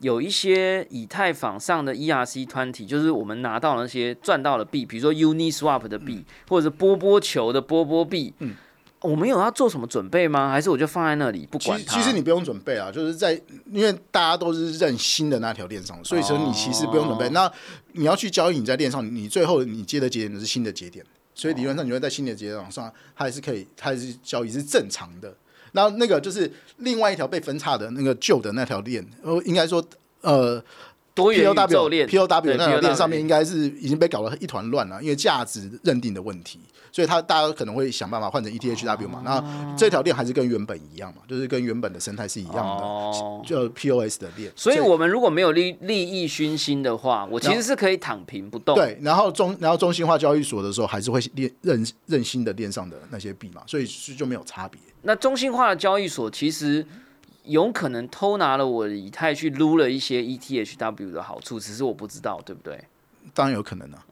Speaker 2: 有一些以太坊上的 ERC 团体，就是我们拿到那些赚到的币，比如说 Uniswap 的币，或者是波波球的波波币，
Speaker 3: 嗯
Speaker 2: 我们有要做什么准备吗？还是我就放在那里不管它？
Speaker 3: 其实你不用准备啊，就是在因为大家都是认新的那条链上，所以说你其实不用准备。
Speaker 2: 哦
Speaker 3: 那你要去交易，你在链上，你最后你接的节点是新的节点，所以理论上你会在新的节点上，它还是可以，它还是交易是正常的。然后那个就是另外一条被分叉的那个旧的那条链，呃，应该说呃
Speaker 2: 多元宇宙
Speaker 3: POW
Speaker 2: 链
Speaker 3: POW
Speaker 2: 对
Speaker 3: 那条链上面应该是已经被搞得一团乱了，因为价值认定的问题，所以它大家可能会想办法换成 ETHW 嘛。那这条链还是跟原本一样嘛，就是跟原本的生态是一样的，
Speaker 2: 哦
Speaker 3: 就 POS 的链。
Speaker 2: 所以我们如果没有利利益熏心的话，我其实是可以躺平不动。
Speaker 3: 对，然后中然后中心化交易所的时候，还是会链认认新的链上的那些币嘛，所以是就没有差别。
Speaker 2: 那中心化的交易所其实有可能偷拿了我的以太去撸了一些 E ETHW 的好处，只是我不知道，对不对？
Speaker 3: 当然有可能啊，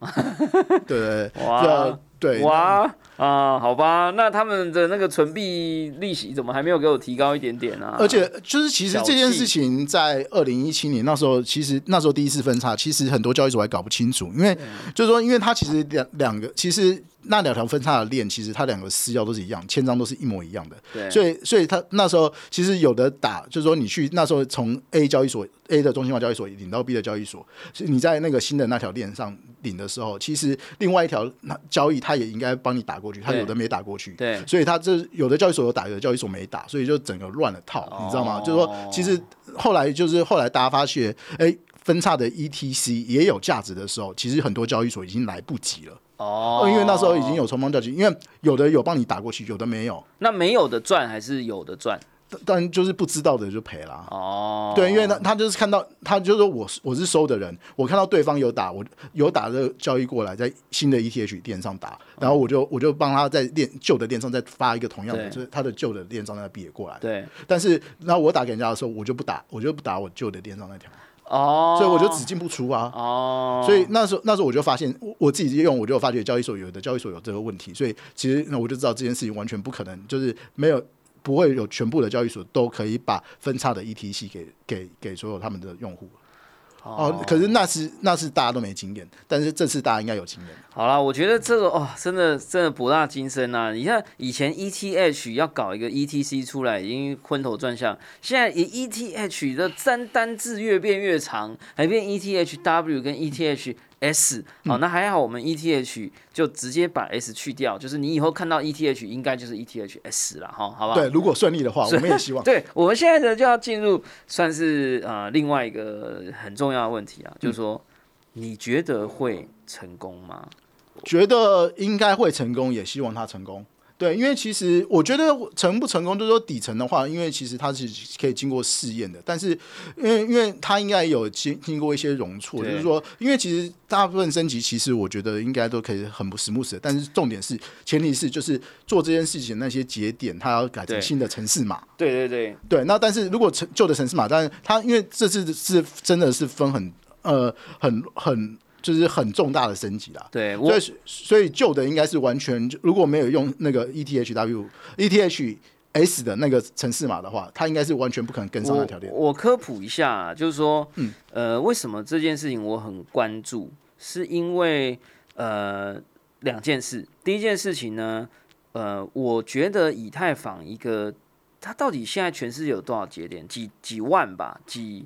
Speaker 3: 对 [laughs] 对对，
Speaker 2: 哇
Speaker 3: 这对
Speaker 2: 哇啊，好吧，那他们的那个存币利息怎么还没有给我提高一点点啊？
Speaker 3: 而且就是其实这件事情在二零一七年那时候，其实那时候第一次分叉，其实很多交易所还搞不清楚，因为就是说，因为它其实两两个，其实那两条分叉的链，其实它两个私钥都是一样，签章都是一模一样的，
Speaker 2: 对，
Speaker 3: 所以所以它那时候其实有的打，就是说你去那时候从 A 交易所 A 的中心化交易所领到 B 的交易所，是你在那个新的那条链上领的时候，其实另外一条那交易它也应该帮你打过去，它有的没打过去，
Speaker 2: 对。
Speaker 3: 所以它这有的交易所有打，有的交易所没打，所以就整个乱了套，你知道吗？就是说，其实后来就是后来大家发现，哎、分叉的 ETC 也有价值的时候，其实很多交易所已经来不及了，
Speaker 2: 哦，
Speaker 3: 因为那时候已经有冲锋交集，因为有的有帮你打过去，有的没有。
Speaker 2: 那没有的赚还是有的赚？
Speaker 3: 当然就是不知道的就赔啦。
Speaker 2: 哦，
Speaker 3: 对，因为他他就是看到，他就是说我是我是收的人，我看到对方有打，我有打的交易过来，在新的 ETH 链上打，然后我就我就帮他在链旧的链上再发一个同样的，就是他的旧的链上那币也过来。
Speaker 2: 对，
Speaker 3: 但是那我打给人家的时候，我就不打，我就不打我旧的链上那条，
Speaker 2: 哦，
Speaker 3: 所以我就只进不出啊。
Speaker 2: 哦，
Speaker 3: 所以那时候那时候我就发现，我我自己用我就发觉交易所有的交易所有这个问题，所以其实那我就知道这件事情完全不可能，就是没有不会有全部的交易所都可以把分叉的 ETC 给给给所有他们的用户。哦，可是那是那是大家都没经验，但是这次大家应该有经验。
Speaker 2: 好啦，我觉得这个哦，真的真的博大精深啊！你看以前 ETH 要搞一个 ETC 出来，已经昏头转向，现在以 ETH 的三单字越变越长，还变 ETHW 跟 ETH。S 好，那还好，我们 ETH 就直接把 S 去掉，就是你以后看到 ETH 应该就是 ETH S 了哈，好不好？
Speaker 3: 对，如果顺利的话，我们也希望。[laughs]
Speaker 2: 对，我们现在呢就要进入算是呃另外一个很重要的问题啊，就是说你觉得会成功吗？
Speaker 3: 觉得应该会成功，也希望它成功。对，因为其实我觉得成不成功，就是说底层的话，因为其实它是可以经过试验的，但是因为因为它应该有经经过一些容错，就是说，因为其实大部分升级，其实我觉得应该都可以很不 smooth 的，但是重点是前提是就是做这件事情那些节点，它要改成新的城市码。
Speaker 2: 对对对
Speaker 3: 对，那但是如果成旧的城市码，但是它因为这次是真的是分很呃很很。就是很重大的升级啦，
Speaker 2: 对，
Speaker 3: 所以所以旧的应该是完全，如果没有用那个 ETHW、ETHS 的那个城市码的话，它应该是完全不可能跟上那条链。
Speaker 2: 我科普一下，就是说，嗯，呃，为什么这件事情我很关注，是因为呃两件事。第一件事情呢，呃，我觉得以太坊一个，它到底现在全世界有多少节点？几几万吧，几。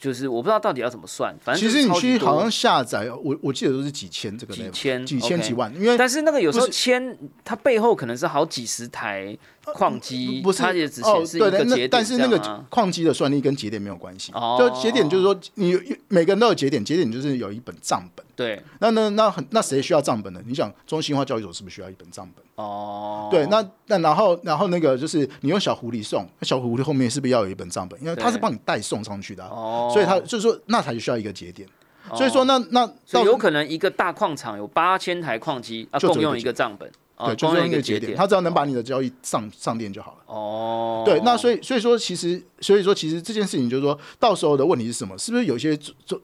Speaker 2: 就是我不知道到底要怎么算，反正
Speaker 3: 其实你去好像下载，我我记得都是几千这个
Speaker 2: 几千
Speaker 3: 几千几万，因为
Speaker 2: 但是那个有时候千它背后可能是好几十台矿机，
Speaker 3: 不是
Speaker 2: 它也只显示一个节点，
Speaker 3: 但是那个矿机的算力跟节点没有关系，就节点就是说你每个人都有节点，节点就是有一本账本，
Speaker 2: 对，
Speaker 3: 那那那很那谁需要账本呢？你想中心化交易所是不是需要一本账本？
Speaker 2: 哦，
Speaker 3: 对，那那然后然后那个就是你用小狐狸送，那小狐狸后面是不是要有一本账本？因为它是帮你代送上去的，哦，所以它就是说那才需要一个节点。所以说那那
Speaker 2: 有可能一个大矿场有八千台矿机，啊，共用一个账本。
Speaker 3: 对，就是用
Speaker 2: 一
Speaker 3: 个节点，他只要能把你的交易上上链就好了。
Speaker 2: 哦，
Speaker 3: 对，那所以所以说其实所以说其实这件事情就是说到时候的问题是什么？是不是有些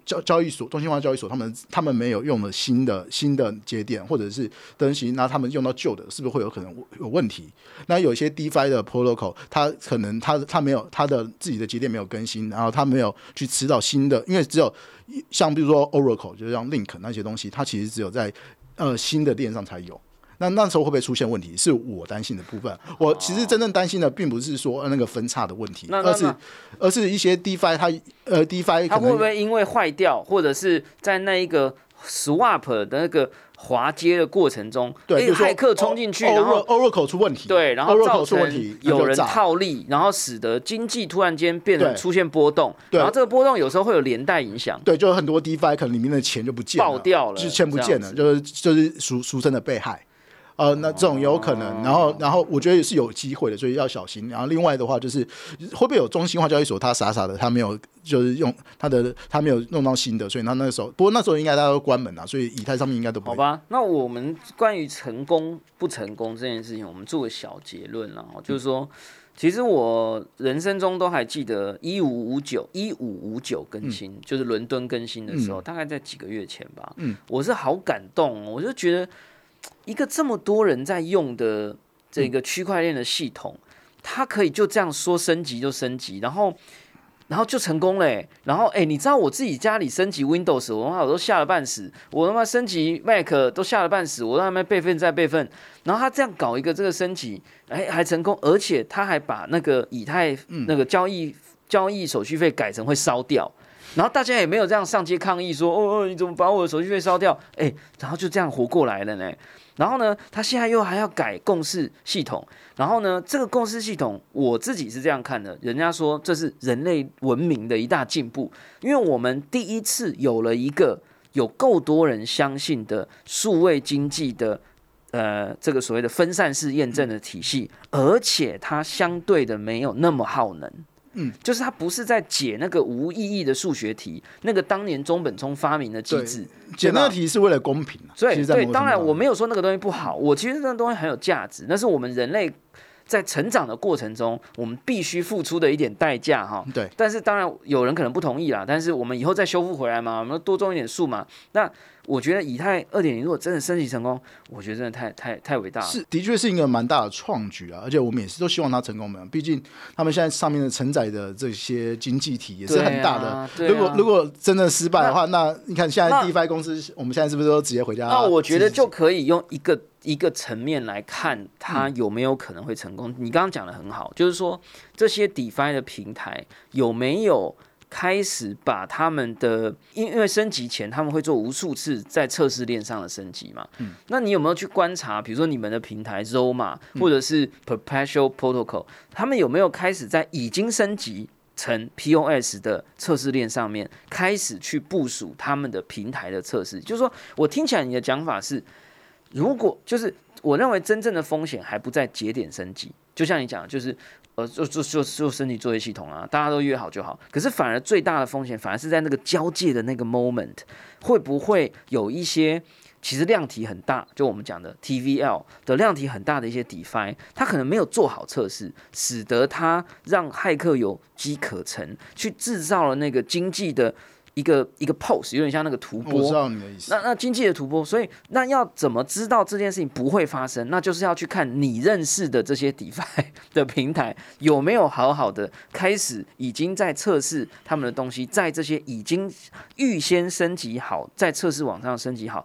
Speaker 3: 交交易所、中心化交易所他们他们没有用了新的新的节点，或者是东西，那他们用到旧的，是不是会有可能有问题？那有一些 DeFi 的 Protocol，它可能它它没有它的自己的节点没有更新，然后它没有去吃到新的，因为只有像比如说 Oracle，就是像 Link 那些东西，它其实只有在呃新的链上才有。那那时候会不会出现问题？是我担心的部分。我其实真正担心的，并不是说那个分叉的问题，而是而是一些 DeFi 它呃 DeFi
Speaker 2: 它会不会因为坏掉，或者是在那一个 Swap 的那个滑接的过程中，
Speaker 3: 对，
Speaker 2: 骇客冲进去，然后
Speaker 3: Oracle 出问题，
Speaker 2: 对，然后造成有人
Speaker 3: 套
Speaker 2: 利，然后使得经济突然间变得出现波动，然后这个波动有时候会有连带影响，
Speaker 3: 对，就很多 DeFi 可能里面的钱就不见
Speaker 2: 爆掉了，
Speaker 3: 就钱不见了，就是就是俗俗称的被害。呃，那这种有可能，然后，然后我觉得也是有机会的，所以要小心。然后另外的话，就是会不会有中心化交易所，他傻傻的，他没有就是用他的，他没有弄到新的，所以他那时候，不过那时候应该大家都关门了，所以以太上面应该都不
Speaker 2: 好吧。那我们关于成功不成功这件事情，我们做个小结论了，就是说，其实我人生中都还记得一五五九一五五九更新，就是伦敦更新的时候，大概在几个月前吧。嗯，我是好感动，我就觉得。一个这么多人在用的这个区块链的系统，它可以就这样说升级就升级，然后然后就成功嘞。然后哎，你知道我自己家里升级 Windows，我他妈我都吓了半死。我他妈升级 Mac 都吓了半死，我他妈备份再备份。然后他这样搞一个这个升级，哎还成功，而且他还把那个以太那个交易交易手续费改成会烧掉。然后大家也没有这样上街抗议说哦你怎么把我的手续费烧掉？哎，然后就这样活过来了呢。然后呢，他现在又还要改共识系统。然后呢，这个共识系统，我自己是这样看的。人家说这是人类文明的一大进步，因为我们第一次有了一个有够多人相信的数位经济的。呃这个所谓的分散式验证的体系，而且它相对的没有那么耗能。
Speaker 3: 嗯，
Speaker 2: 就是它不是在解那个无意义的数学题，那个当年中本聪发明的机制，
Speaker 3: 解
Speaker 2: 那个
Speaker 3: 题是为了公平啊。
Speaker 2: 所以对，当然我没有说那个东西不好，我其实那个东西很有价值，那是我们人类在成长的过程中，我们必须付出的一点代价哈。
Speaker 3: 对
Speaker 2: 但是当然有人可能不同意啦，但是我们以后再修复回来嘛，我们多种一点树嘛。那我觉得以太二点零如果真的升级成功，我觉得真的太太太伟大了。
Speaker 3: 是的确是一个蛮大的创举啊，而且我们也是都希望它成功嘛。毕竟他们现在上面的承载的这些经济体也是很大的。
Speaker 2: 啊啊
Speaker 3: 如果如果真的失败的话，那你看现在 DeFi 公司，我们现在是不是都直接回家？
Speaker 2: 那我觉得就可以用一个一个层面来看，它有没有可能会成功。你刚刚讲的很好，就是说这些 DeFi 的平台有没有开始把他们的，因因为升级前他们会做无数次在测试链上的升级嘛。嗯那你有没有去观察，比如说你们的平台 Zoma 或者是 Perpetual Protocol，他们有没有开始在已经升级？成 POS 的测试链上面开始去部署他们的平台的测试，就是说我听起来你的讲法是，如果就是我认为真正的风险还不在节点升级，就像你讲的，就是呃就就就就身体作业系统啊，大家都约好就好。可是反而最大的风险反而是在那个交界的那个 moment，会不会有一些其实量体很大，就我们讲的 TVL 的量体很大的一些 DeFi，它可能没有做好测试，使得它让骇客有机可乘，去制造了那个经济的一个一个 pose，有点像那个图波。
Speaker 3: 我知道你的意思。
Speaker 2: 那那经济的图波，所以那要怎么知道这件事情不会发生？那就是要去看你认识的这些 DeFi [laughs] 的平台有没有好好的开始已经在测试他们的东西，在这些已经预先升级好，在测试网上升级好，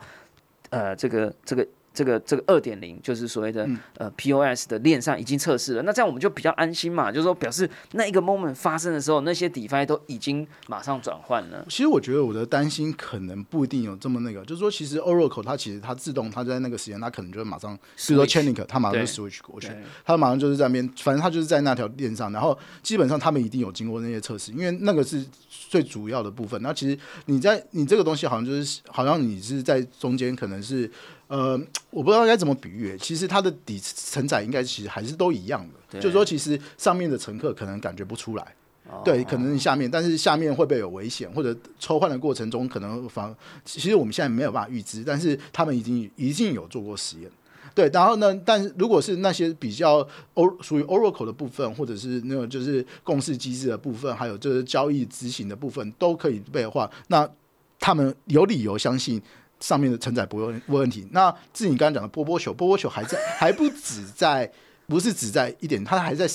Speaker 2: 呃，这个这个。这个这个二点零就是所谓的、呃 POS 的链上已经测试了，那这样我们就比较安心嘛，就是说表示那一个 moment 发生的时候，那些 DeFi 都已经马上转换了。
Speaker 3: 其实我觉得我的担心可能不一定有这么那个，就是说，其实 Oracle 它其实它自动它在那个时间，它可能就会马上，比如说 Chainlink 它马上就 switch 过去，它马上就是在那边，反正它就是在那条链上，然后基本上他们一定有经过那些测试，因为那个是最主要的部分。那其实你在你这个东西好像就是好像你是在中间，可能是呃，我不知道该怎么比喻，其实它的底承载应该其实还是都一样的，就是说其实上面的乘客可能感觉不出来。对，可能下面，但是下面会不会有危险，或者抽换的过程中可能防，其实我们现在没有办法预知，但是他们已经已经有做过实验。对，然后呢？但是如果是那些比较 O 属于 Oracle 的部分，或者是那种就是共识机制的部分，还有就是交易执行的部分都可以被的话，那他们有理由相信上面的承载不会问问题。那至于你刚刚讲的波波球，波波球还在还不止在，不是只在一点，它还在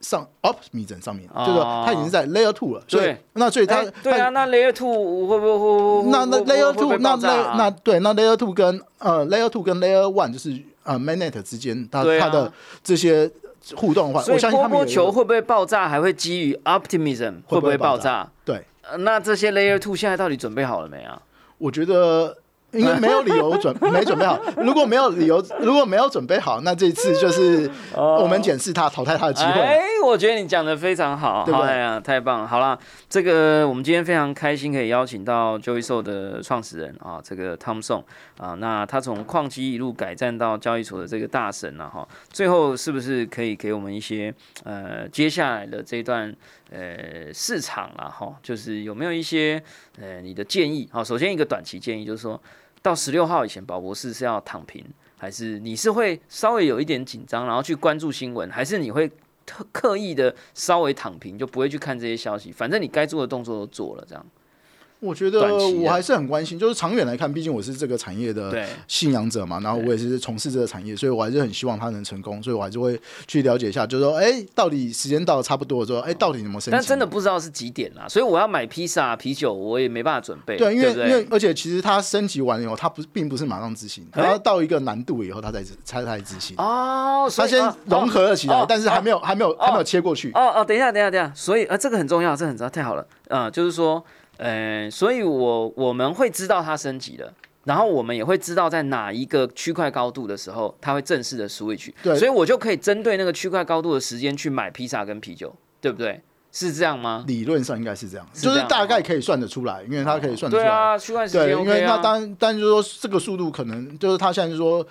Speaker 3: 上 Optimism 上面，
Speaker 2: 哦
Speaker 3: 就是说它已经在 Layer Two 了。所以，那所以它
Speaker 2: 哎对啊，那 Layer Two 会不会
Speaker 3: 那那 Layer Two 那
Speaker 2: 会爆炸
Speaker 3: Layer
Speaker 2: 啊
Speaker 3: 那对那 Layer Two 跟呃 Layer Two 跟 Layer One 就是呃 Mainnet 之间，它
Speaker 2: 对啊
Speaker 3: 它的这些互动的话，我相信
Speaker 2: 波
Speaker 3: 他们
Speaker 2: 球会不会爆炸，还会基于 Optimism 会不会爆炸？
Speaker 3: 对，
Speaker 2: 呃那这些 Layer Two 现在到底准备好了没啊？
Speaker 3: 我觉得。因为没有理由准 [laughs] 没准备好，如果没有理由，如果没有准备好，那这一次就是我们检视他淘汰他的机会。
Speaker 2: 哎，我觉得你讲的非常好，
Speaker 3: 对不对
Speaker 2: 哎呀，太棒了！好了，这个我们今天非常开心可以邀请到 Joey Soul 的创始人啊，这个 Tom Song 啊，那他从矿机一路改战到交易所的这个大神了、哈，最后是不是可以给我们一些呃接下来的这段呃市场啦哈，就是有没有一些呃你的建议？好，首先一个短期建议就是说到十六号以前，宝博士是要躺平，还是你是会稍微有一点紧张，然后去关注新闻，还是你会特刻意的稍微躺平，就不会去看这些消息？反正你该做的动作都做了，这样
Speaker 3: 我觉得我还是很关心，就是长远来看，毕竟我是这个产业的。信仰者嘛，然后我也是从事这个产业，所以我还是很希望它能成功，所以我还是会去了解一下，就是说，哎，到底时间到了差不多了之后，哎，到底有没有升级？
Speaker 2: 但真的不知道是几点啦，所以我要买披萨、啤酒，我也没办法准备。
Speaker 3: 对，因为因为而且其实它升级完以后，它不是并不是马上执行，
Speaker 2: 哎
Speaker 3: 它要到一个难度以后，它才才才执行。
Speaker 2: 哦，所
Speaker 3: 它先融合了起来，
Speaker 2: 哦
Speaker 3: 但是还没有还没有还没有切过去。
Speaker 2: 哦哦，等一下，等一下，等一下，所以啊，这个很重要，这个很重要，太好了，啊、就是说，呃，所以我我们会知道它升级了。然后我们也会知道在哪一个区块高度的时候，它会正式的 switch，
Speaker 3: 对
Speaker 2: 所以我就可以针对那个区块高度的时间去买披萨跟啤酒，对不对？是这样吗？
Speaker 3: 理论上应该是这样，
Speaker 2: 是这样
Speaker 3: 就是大概可以算得出来，因为它可以算得出来。
Speaker 2: 对啊，区块时间
Speaker 3: 对，因为那
Speaker 2: 啊。
Speaker 3: 当但就是说这个速度可能就是它现在就说，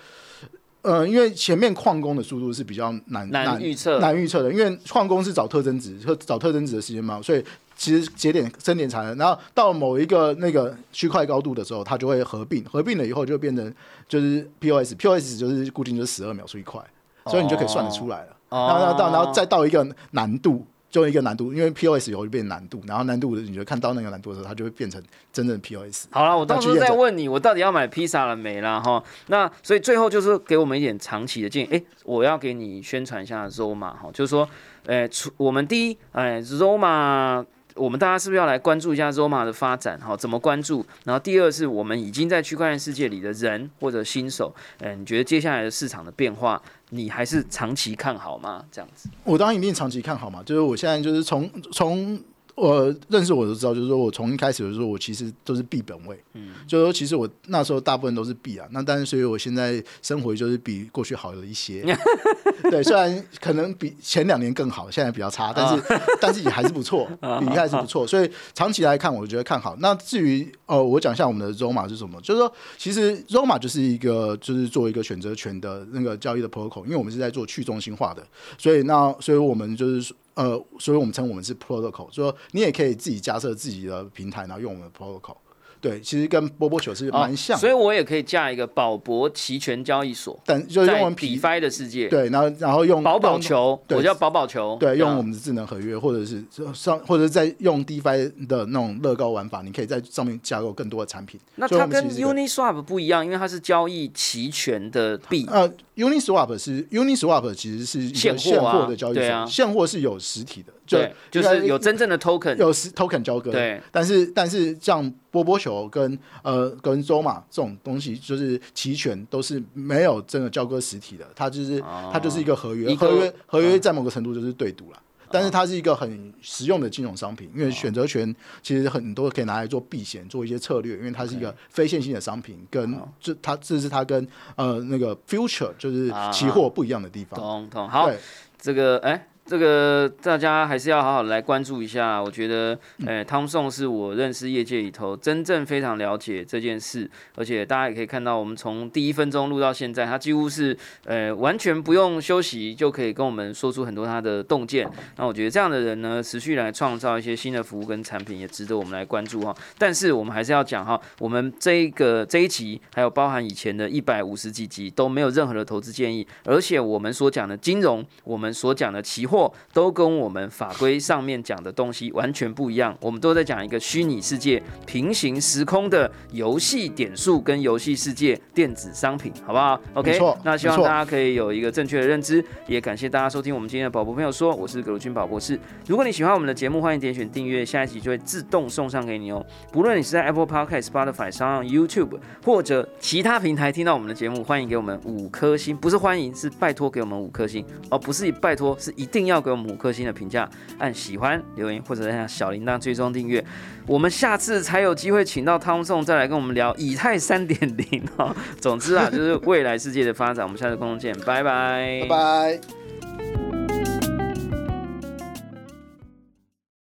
Speaker 3: 呃，因为前面矿工的速度是比较难
Speaker 2: 难预测
Speaker 3: 难预测的，因为矿工是找特征值，和找特征值的时间嘛，所以其实节点升点产能，然后到某一个那个区块高度的时候，它就会合并，合并了以后就变成就是 POS，POS 就是固定就是十二秒出一块，所以你就可以算得出来了。
Speaker 2: 哦
Speaker 3: 然后到然后再到一个难度，就一个难度，因为 POS 以后就变难度，然后难度你就看到那个难度的时候，它就会变成真正的 POS。
Speaker 2: 好了，我到时候再问你，我到底要买披萨了没啦？哈，那所以最后就是给我们一点长期的建议。诶，我要给你宣传一下 Zoma 哈，就是说，诶，除我们第一，诶，Roma。我们大家是不是要来关注一下 Roma 的发展？哈，怎么关注？然后第二是我们已经在区块链世界里的人或者新手，嗯，你觉得接下来的市场的变化，你还是长期看好吗？这样子？
Speaker 3: 我当然一定长期看好嘛，就是我现在就是从从我认识我都知道，就是说我从一开始的时候，我其实都是币本位，嗯，就是说其实我那时候大部分都是币啊，那但是所以我现在生活就是比过去好了一些，[laughs] 对，虽然可能比前两年更好，现在比较差，但是、但是也还是不错，[laughs] 比一开始不错，所以长期来看，我觉得看好。那至于呃，我讲一下我们的 Roma 是什么，就是说其实 Roma 就是一个就是做一个选择权的那个交易的 protocol，因为我们是在做去中心化的，所以那所以我们就是说。呃，所以我们称我们是 protocol，说你也可以自己加设自己的平台，然后用我们的 protocol。对，其实跟波波球是蛮像
Speaker 2: 所以我也可以架一个宝博期权交易所，
Speaker 3: 但就是用我们皮
Speaker 2: DeFi 的世界，
Speaker 3: 对，然后然后用
Speaker 2: 宝宝球，我叫宝宝球，
Speaker 3: 对，用
Speaker 2: 啊。
Speaker 3: 我们的智能合约，或者是上，或者是在用 DeFi 的那种乐高玩法，你可以在上面架构更多的产品。
Speaker 2: 那它跟 Uniswap 不一样，因为它是交易期权的币，
Speaker 3: 呃，Uniswap 是 Uniswap 其实是
Speaker 2: 现
Speaker 3: 现
Speaker 2: 货
Speaker 3: 的交易
Speaker 2: 对
Speaker 3: 现货是有实体的，就，
Speaker 2: 就是有真正的 token，
Speaker 3: 有实 token 交割，
Speaker 2: 对，
Speaker 3: 但是但是像波波球跟呃跟周马这种东西，就是期权都是没有真的交割实体的，它就是、它就是一个合约，合约合约在某个程度就是对赌了。但是它是一个很实用的金融商品，因为选择权其实很多可以拿来做避险，做一些策略，因为它是一个非线性的商品，跟这它这是它跟呃那个 future 就是期货不一样的地方。
Speaker 2: 懂懂。好
Speaker 3: 对，
Speaker 2: 这个哎。这个大家还是要好好地来关注一下。我觉得，呃，汤颂是我认识业界里头真正非常了解这件事，而且大家也可以看到，我们从第一分钟录到现在，他几乎是呃完全不用休息就可以跟我们说出很多他的洞见。那我觉得这样的人呢，持续来创造一些新的服务跟产品，也值得我们来关注哈。但是我们还是要讲哈，我们这一个这一集还有包含以前的一百五十几集都没有任何的投资建议，而且我们所讲的金融，我们所讲的期货，都跟我们法规上面讲的东西完全不一样。我们都在讲一个虚拟世界、平行时空的游戏点数跟游戏世界电子商品，好不好？OK，那希望大家可以有一个正确的认知，也感谢大家收听我们今天的宝博朋友说，我是葛如君宝博士。如果你喜欢我们的节目，欢迎点选订阅，下一集就会自动送上给你哦。不论你是在 Apple Podcast、Spotify 上、YouTube 或者其他平台听到我们的节目，欢迎给我们五颗星，不是欢迎，是拜托给我们五颗星哦，不是拜托，是一定要给我们五颗星的评价，按喜欢留言或者按下小铃铛追踪订阅。我们下次才有机会请到汤颂再来跟我们聊以太三点零哦。总之啊，就是未来世界的发展，我们下次空中见，拜拜，
Speaker 3: 拜拜。